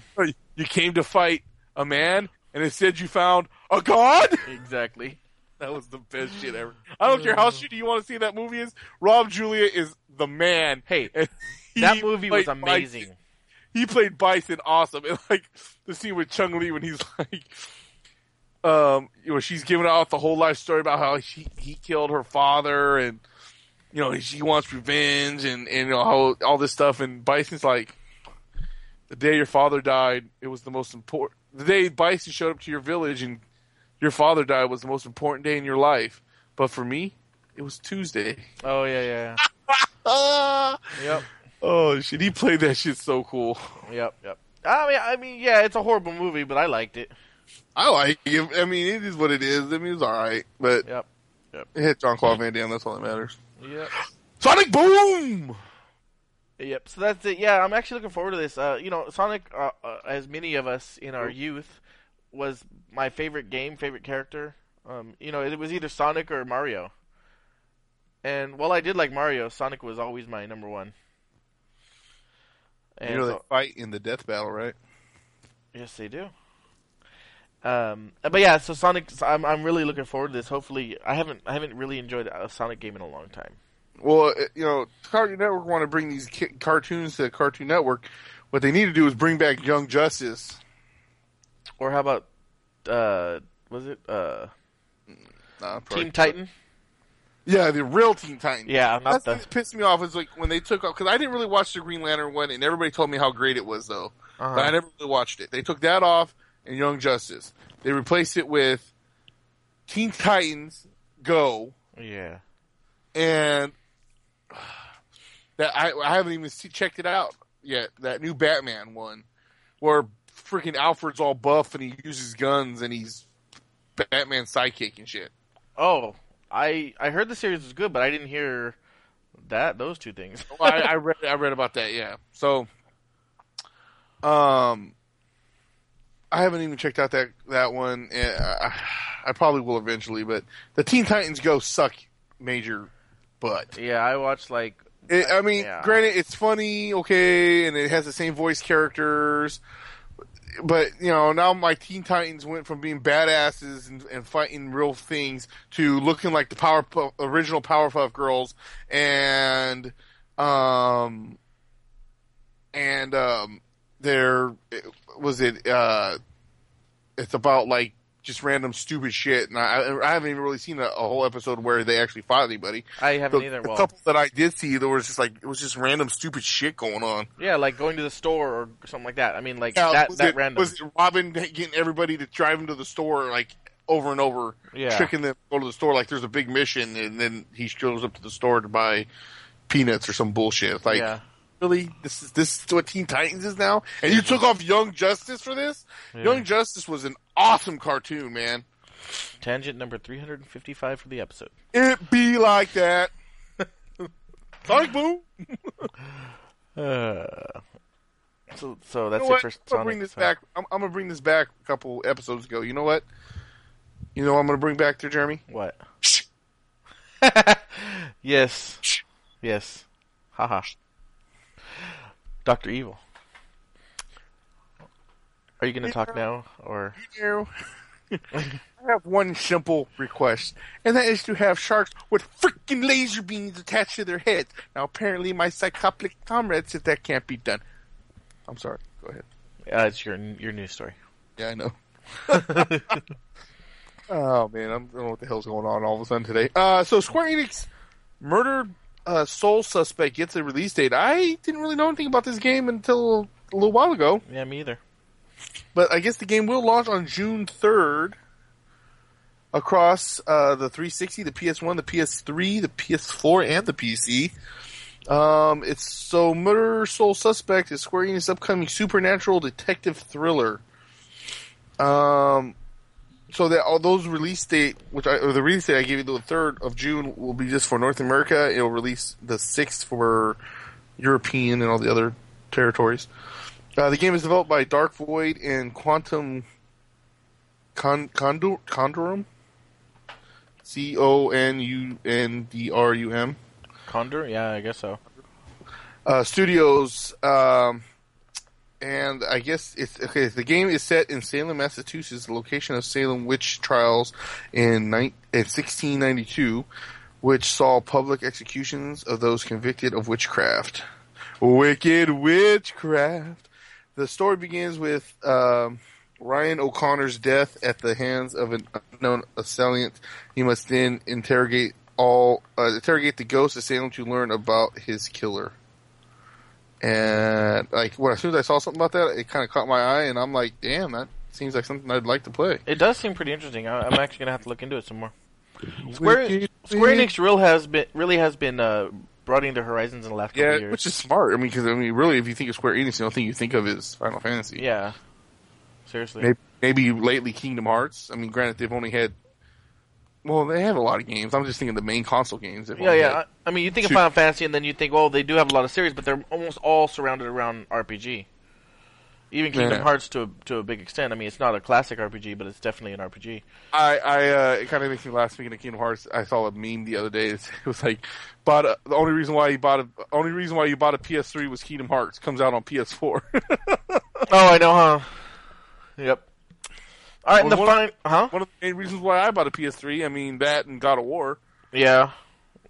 "You came to fight a man, and instead you found a god." Exactly. That was the best shit ever. I don't care how shitty you want to see that movie is. Raul Julia is the man. Hey, *laughs* he that movie was amazing. Bison. He played Bison awesome. *laughs* And like the scene with Chun Li when he's *laughs* like, um, you know, she's giving out the whole life story about how she he killed her father and you know she wants revenge and and you know how all this stuff and Bison's like, the day your father died, it was the most important. The day Bison showed up to your village and your father died was the most important day in your life. But for me, it was Tuesday. Oh yeah, yeah. yeah. *laughs* Yep. Oh shit, he played that shit so cool. Yep. Yep. I mean, I mean, yeah, it's a horrible movie, but I liked it. I like it. I mean, it is what it is. I mean, it's alright. But yep, Yep. it hit Jean Claude Van Damme, that's all that matters. Yep. Sonic Boom! Yep. So that's it. Yeah, I'm actually looking forward to this. Uh, you know, Sonic, uh, uh, as many of us in our youth, was my favorite game, favorite character. Um, you know, it was either Sonic or Mario. And while I did like Mario, Sonic was always my number one. And you know, they fight in the death battle, right? Yes, they do. Um, but yeah, so Sonic, I'm I'm really looking forward to this. Hopefully, I haven't I haven't really enjoyed a Sonic game in a long time. Well, uh, you know, Cartoon Network want to bring these ki- cartoons to Cartoon Network. What they need to do is bring back Young Justice. Or how about, uh, was it uh, Nah, Team Titan? Yeah, the real Teen Titans. Yeah, not That's the. what pissed me off is like when they took off because I didn't really watch the Green Lantern one, and everybody told me how great it was though. Uh-huh. But I never really watched it. They took that off and Young Justice. They replaced it with Teen Titans Go, Yeah. and *sighs* that I, I haven't even see, checked it out yet. That new Batman one, where freaking Alfred's all buff and he uses guns and he's Batman's sidekick and shit. Oh, I I heard the series was good, but I didn't hear that those two things. well, *laughs* I, I read I read about that. Yeah. So, um, I haven't even checked out that that one. I, I probably will eventually, but the Teen Titans Go suck major butt. yeah, I watched like It, I mean, Yeah. granted, it's funny, okay, and it has the same voice characters. But you know, now my Teen Titans went from being badasses and, and fighting real things to looking like the Power original Powerpuff Girls, and um, and um, there was it. Uh, it's about like just random stupid shit, and I, I haven't even really seen a, a whole episode where they actually fought anybody. I haven't The, either. the Well, couple that I did see, there was just like it was just random stupid shit going on. yeah, like going to the store or something like that. I mean, like Now, that that it, random. Was it Robin getting everybody to drive him to the store like over and over, Yeah. tricking them to go to the store like there's a big mission, and then he shows up to the store to buy peanuts or some bullshit. It's like, yeah. Really, this is this is what Teen Titans is now, and you took off Young Justice for this? Yeah. Young Justice was an awesome cartoon, man. Tangent number 355 for the episode. It be like that. Sonic Boom. Uh, so so that's you know it for I'm gonna bring this back. I'm, I'm gonna bring this back a couple episodes ago. You know what? You know what I'm gonna bring back there, Jeremy. What? Shh. *laughs* yes. Yes. Haha. Doctor Evil. Are you gonna talk now or? *laughs* You know, I have one simple request, and that is to have sharks with freaking laser beams attached to their heads. Now, apparently, my psychotic comrade said that can't be done. I'm sorry. Go ahead. Uh, it's your your news story. Yeah, I know. *laughs* oh man, I'm, I don't know what the hell's going on all of a sudden today. Uh, so Square Enix murdered uh, Soul Suspect gets a release date. I didn't really know anything about this game until a little while ago, Yeah, me either. but I guess the game will launch on June 3rd across uh, the 360, the PS1, the PS3, the PS4, and the PC. Um, it's so Murder Soul Suspect is Square Enix' upcoming supernatural detective thriller. Um, so that all those release date, which I, or the release date I gave you the third of June will be just for North America. It'll release the sixth for European and all the other territories. Uh, the game is developed by Dark Void and Quantum Con- Condor- Condorum. C O N U N D R U M. Condor? Yeah, I guess so. uh, studios, um, and I guess it's okay. The game is set in Salem, Massachusetts, the location of Salem witch trials in, in 1692, which saw public executions of those convicted of witchcraft. Wicked witchcraft. The story begins with um, Ryan O'Connor's death at the hands of an unknown assailant. He must then interrogate all uh, interrogate the ghost of Salem to learn about his killer. And like when as soon as I saw something about that, it kind of caught my eye, and I'm like, "Damn, that seems like something I'd like to play." It does seem pretty interesting. I, I'm actually gonna have to look into it some more. Square Square Enix real has been really has been uh, broadening their horizons in the last couple Yeah, years. which is smart. I mean, because I mean, really, if you think of Square Enix, the only thing you think of is Final Fantasy. yeah, seriously. Maybe, maybe lately Kingdom Hearts. I mean, granted, they've only had. Well, they have a lot of games. I'm just thinking the main console games. Yeah, yeah. I mean, you think Shoot. of Final Fantasy, and then you think, well, they do have a lot of series, but they're almost all surrounded around RPG. Even Kingdom Yeah. Hearts to a, to a big extent. I mean, it's not a classic RPG, but it's definitely an RPG. I, I, uh, it kind of makes me laugh. Speaking of Kingdom Hearts, I saw a meme the other day. It *laughs* was like, bought a, the only reason why you bought a, only reason why you bought a PS3 was Kingdom Hearts. Comes out on PS4. *laughs* Oh, I know, huh? Yep. All right, and the one- fine, huh? One of the main reasons why I bought a PS3. I mean, that and God of War. Yeah,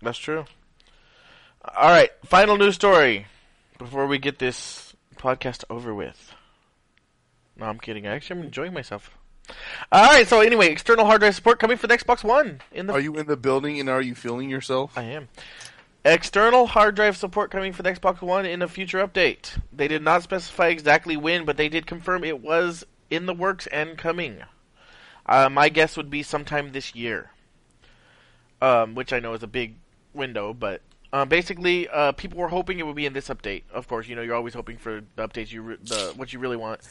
that's true. All right, final news story before we get this podcast over with. No, I'm kidding. Actually, I actually am enjoying myself. All right, so anyway, external hard drive support coming for the Xbox One in the Are you in the building and are you feeling yourself? I am. External hard drive support coming for the Xbox One in a future update. They did not specify exactly when, but they did confirm it was in the works and coming. Uh, my guess would be sometime this year, um, which I know is a big window, but uh, basically, uh, people were hoping it would be in this update. Of course, you know you're always hoping for the updates you re- the what you really want.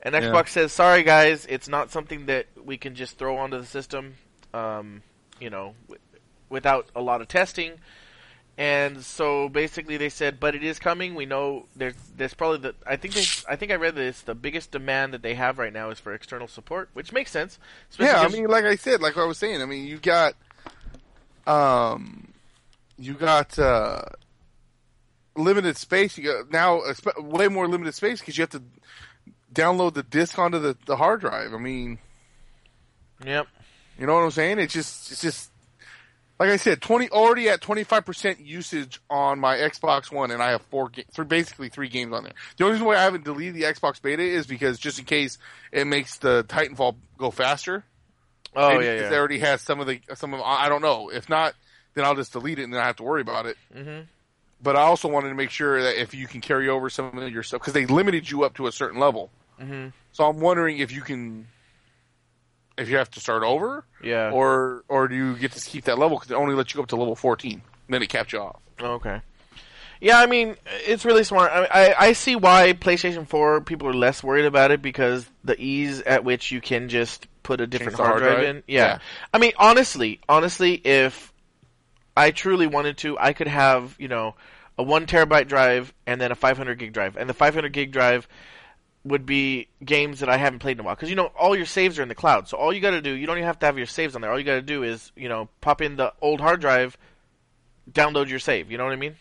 And Xbox Yeah. says, "Sorry guys, it's not something that we can just throw onto the system, um, you know, w- without a lot of testing." And so basically, they said, "But it is coming. We know there's there's probably the I think they I think I read this. the biggest demand that they have right now is for external support, which makes sense. Yeah, I mean, like I said, like I was saying, I mean, you got, um, you got uh, limited space. You got now way more limited space because you have to download the disc onto the, the hard drive. I mean, yep, you know what I'm saying? It's just, it's just, like I said, twenty already at 25 percent usage on my Xbox One, and I have four, ga- three, basically three games on there. The only reason why I haven't deleted the Xbox Beta is because just in case it makes the Titanfall go faster. oh Maybe yeah, yeah. They already has some of the some of I don't know. If not, then I'll just delete it and then I have to worry about it. hmm But I also wanted to make sure that if you can carry over some of your stuff because they limited you up to a certain level. hmm So I'm wondering if you can, if you have to start over, Yeah. or or do you get to keep that level because it only lets you go up to level 14, then it caps you off. Oh, okay. Yeah, I mean, it's really smart. I, I I see why PlayStation 4 people are less worried about it because the ease at which you can just put a different hard, hard drive, drive? in. Yeah. Yeah. I mean, honestly, honestly, if I truly wanted to, I could have, you know, a 1 terabyte drive and then a 500 gig drive. And the 500 gig drive would be games that I haven't played in a while. Because, you know, all your saves are in the cloud. So all you got to do, you don't even have to have your saves on there. All you got to do is, you know, pop in the old hard drive, download your save. You know what I mean?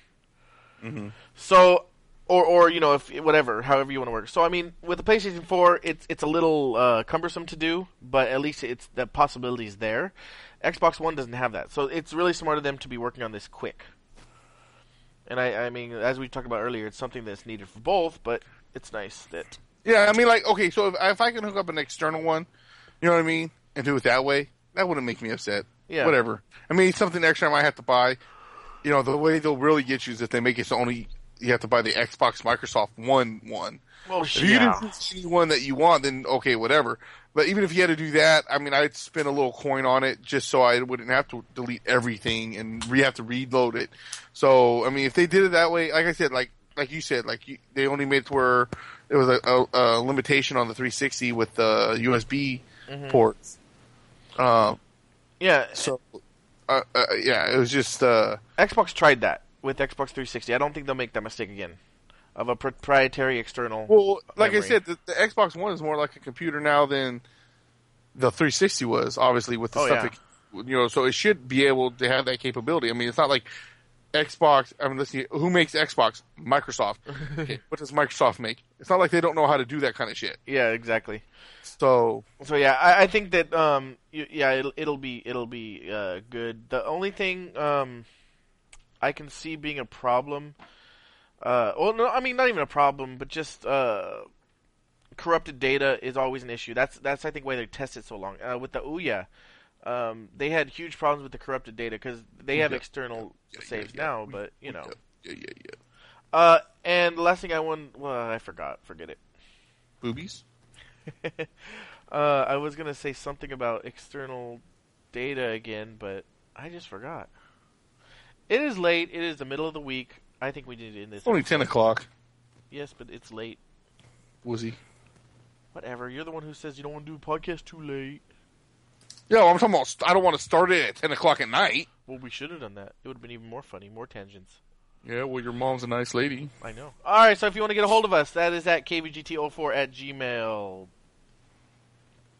Mm-hmm. So, or or you know, if whatever, however you want to work. So, I mean, with the PlayStation 4, it's it's a little uh, cumbersome to do, but at least it's the possibility is there. Xbox One doesn't have that, so it's really smart of them to be working on this quick. And I, I mean, as we talked about earlier, it's something that's needed for both, but it's nice that. Yeah, I mean, like okay, so if, if I can hook up an external one, you know what I mean, and do it that way, that wouldn't make me upset. Yeah. Whatever. I mean, it's something extra I might have to buy. You know, the way they'll really get you is if they make it so only you have to buy the Xbox Microsoft One one. Well, If you yeah. didn't see one that you want, then okay, whatever. But even if you had to do that, I mean, I'd spend a little coin on it just so I wouldn't have to delete everything and re have to reload it. So, I mean, if they did it that way, like I said, like like you said, like you, they only made it to where there was a, a, a limitation on the 360 with the USB Mm-hmm. ports. Um, yeah, so, uh, uh, yeah, it was just uh, Xbox tried that with Xbox 360. I don't think they'll make that mistake again. Of a proprietary external. Well, like memory. I said, the, the Xbox One is more like a computer now than the 360 was. Obviously, with the Oh, stuff, yeah. it, you know, so it should be able to have that capability. I mean, it's not like Xbox. I mean, let's see, who makes Xbox? Microsoft. *laughs* okay, what does Microsoft make? It's not like they don't know how to do that kind of shit. yeah, exactly. So, So yeah, I, I think that um, yeah, it'll it'll be it'll be uh, good. The only thing um, I can see being a problem, uh, well, no, I mean not even a problem, but just uh, corrupted data is always an issue. That's that's I think why they tested so long uh, with the Ouya. Um, they had huge problems with the corrupted data because they have Yeah. external Yeah, yeah, saves now, but you know. yeah, yeah, yeah. Uh, and the last thing I want, well, I forgot. Forget it. Boobies. *laughs* uh, I was gonna say something about external data again, but I just forgot. It is late. It is the middle of the week. I think we need to end this. Only ten o'clock. Yes, but it's late. Was he? Whatever. You're the one who says you don't want to do a podcast too late. Yeah, well, I'm talking about. I don't want to start it at ten o'clock at night. Well, we should have done that. It would have been even more funny, more tangents. Yeah, well, your mom's a nice lady. I know. All right, so if you want to get a hold of us, that is at kvgt04 at gmail.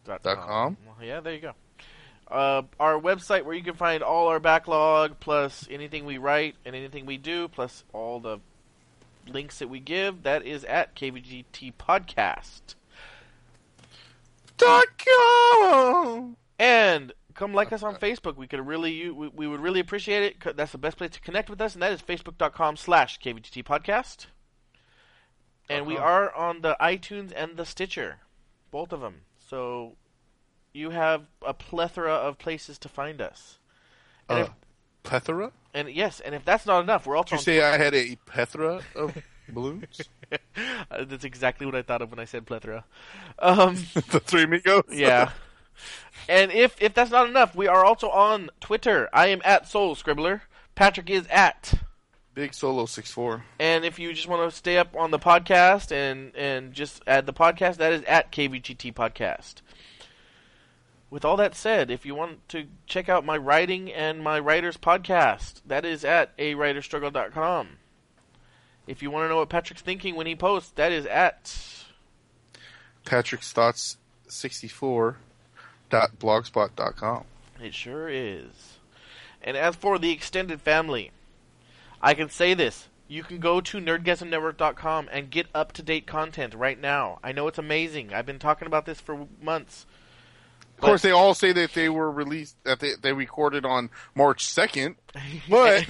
Dot com? Yeah, there you go. Uh, our website where you can find all our backlog, plus anything we write and anything we do, plus all the links that we give, that is at kvgt podcast. Dot com. And come like us on Facebook. We could really we, we would really appreciate it. That's the best place to connect with us, and that is facebook.com slash kvgt podcast. And we are on the iTunes and the Stitcher, both of them. So you have a plethora of places to find us. And, Uh, if, plethora? and yes, and if that's not enough, we're also Did you say I had a plethora of *laughs* balloons? that's exactly what I thought of when I said plethora. Um, *laughs* the three amigos? Yeah. *laughs* and if if that's not enough, we are also on Twitter. I am at Soul Scribbler. Patrick is at. Big Solo six four. And if you just want to stay up on the podcast and and just add the podcast, that is at KVGT Podcast. With all that said, if you want to check out my writing and my writer's podcast, that is at awriterstruggle.com. If you want to know what Patrick's thinking when he posts, that is at Patrick's thoughts sixty four. Dot blogspot dot com. It sure is. And as for the extended family, I can say this. You can go to nerdgasmnetwork.com and get up to date content right now. I know it's amazing. I've been talking about this for months. Of course, they all say that they were released that they, they recorded on March second, *laughs* but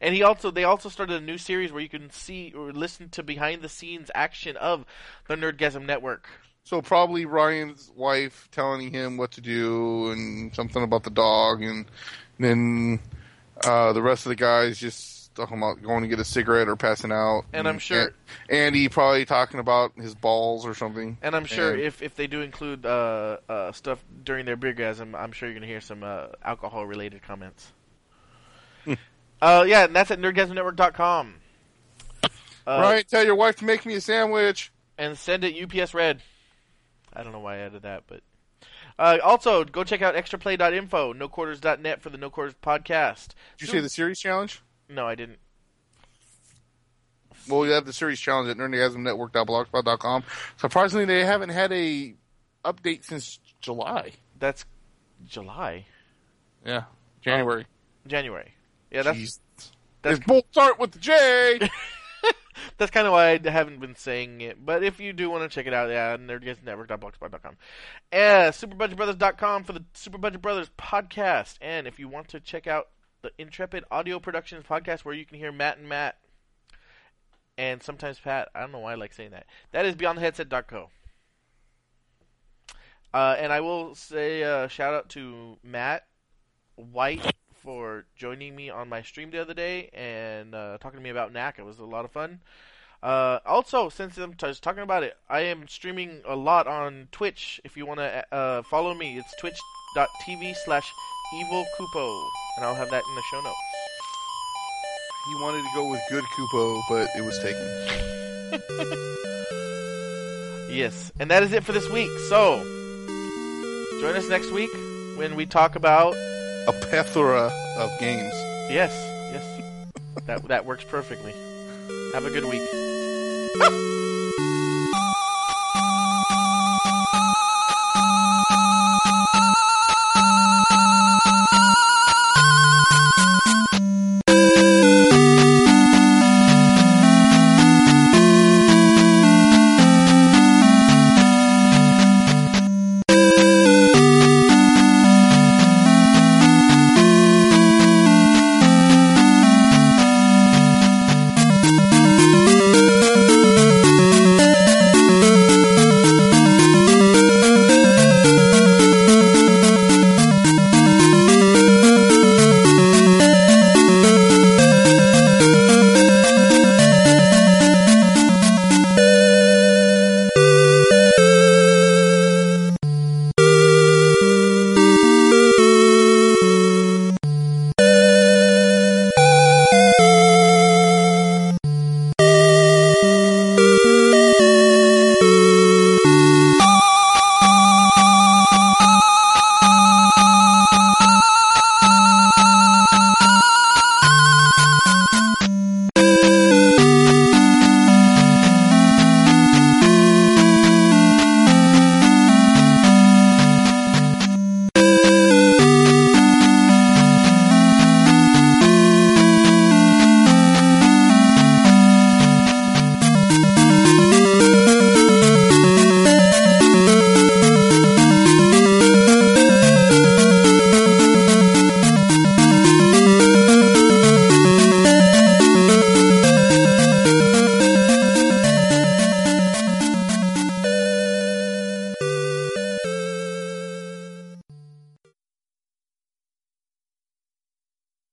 and he also they also started a new series where you can see or listen to behind the scenes action of the Nerdgasm Network. So probably Ryan's wife telling him what to do and something about the dog, and then uh, the rest of the guys just talking about going to get a cigarette or passing out. And I'm sure- and Andy probably talking about his balls or something. And I'm sure And- if, if they do include uh, uh, stuff during their beergasm, I'm sure you're going to hear some uh, alcohol related comments. *laughs* uh, yeah, and that's at nerdgasmnetwork.com. Uh, Ryan, tell your wife to make me a sandwich. And send it UPS Red. I don't know why I added that, but. Uh, also, go check out extraplay.info, noquarters.net for the No Quarters podcast. Did you say the series challenge? No, I didn't. Well, you have the series challenge at nerdgasmnetwork.blogspot.com. Surprisingly, they haven't had a update since July. That's July. Yeah, January. January. Yeah, that's Jeez. that's- It's both start with the J. *laughs* *laughs* that's kind of why I haven't been saying it. But if you do want to check it out, yeah, nerdgasmnetwork.blogspot.com. Uh, superbudgetbrothers.com for the Super Budget Brothers podcast. And if you want to check out the Intrepid Audio Productions podcast where you can hear Matt and Matt and sometimes Pat. I don't know why I like saying that. That is beyondtheheadset.co. Uh, and I will say uh, shout out to Matt White for joining me on my stream the other day and uh, talking to me about Knack. It was a lot of fun. Uh, also, since I'm t- talking about it, I am streaming a lot on Twitch. If you want to uh, follow me, it's twitch.tv slash evilcupo. And I'll have that in the show notes. He wanted to go with good Kupo, but it was taken. *laughs* Yes, and that is it for this week. So, join us next week when we talk about. A plethora of games. Yes, yes, that that works perfectly. Have a good week. *laughs*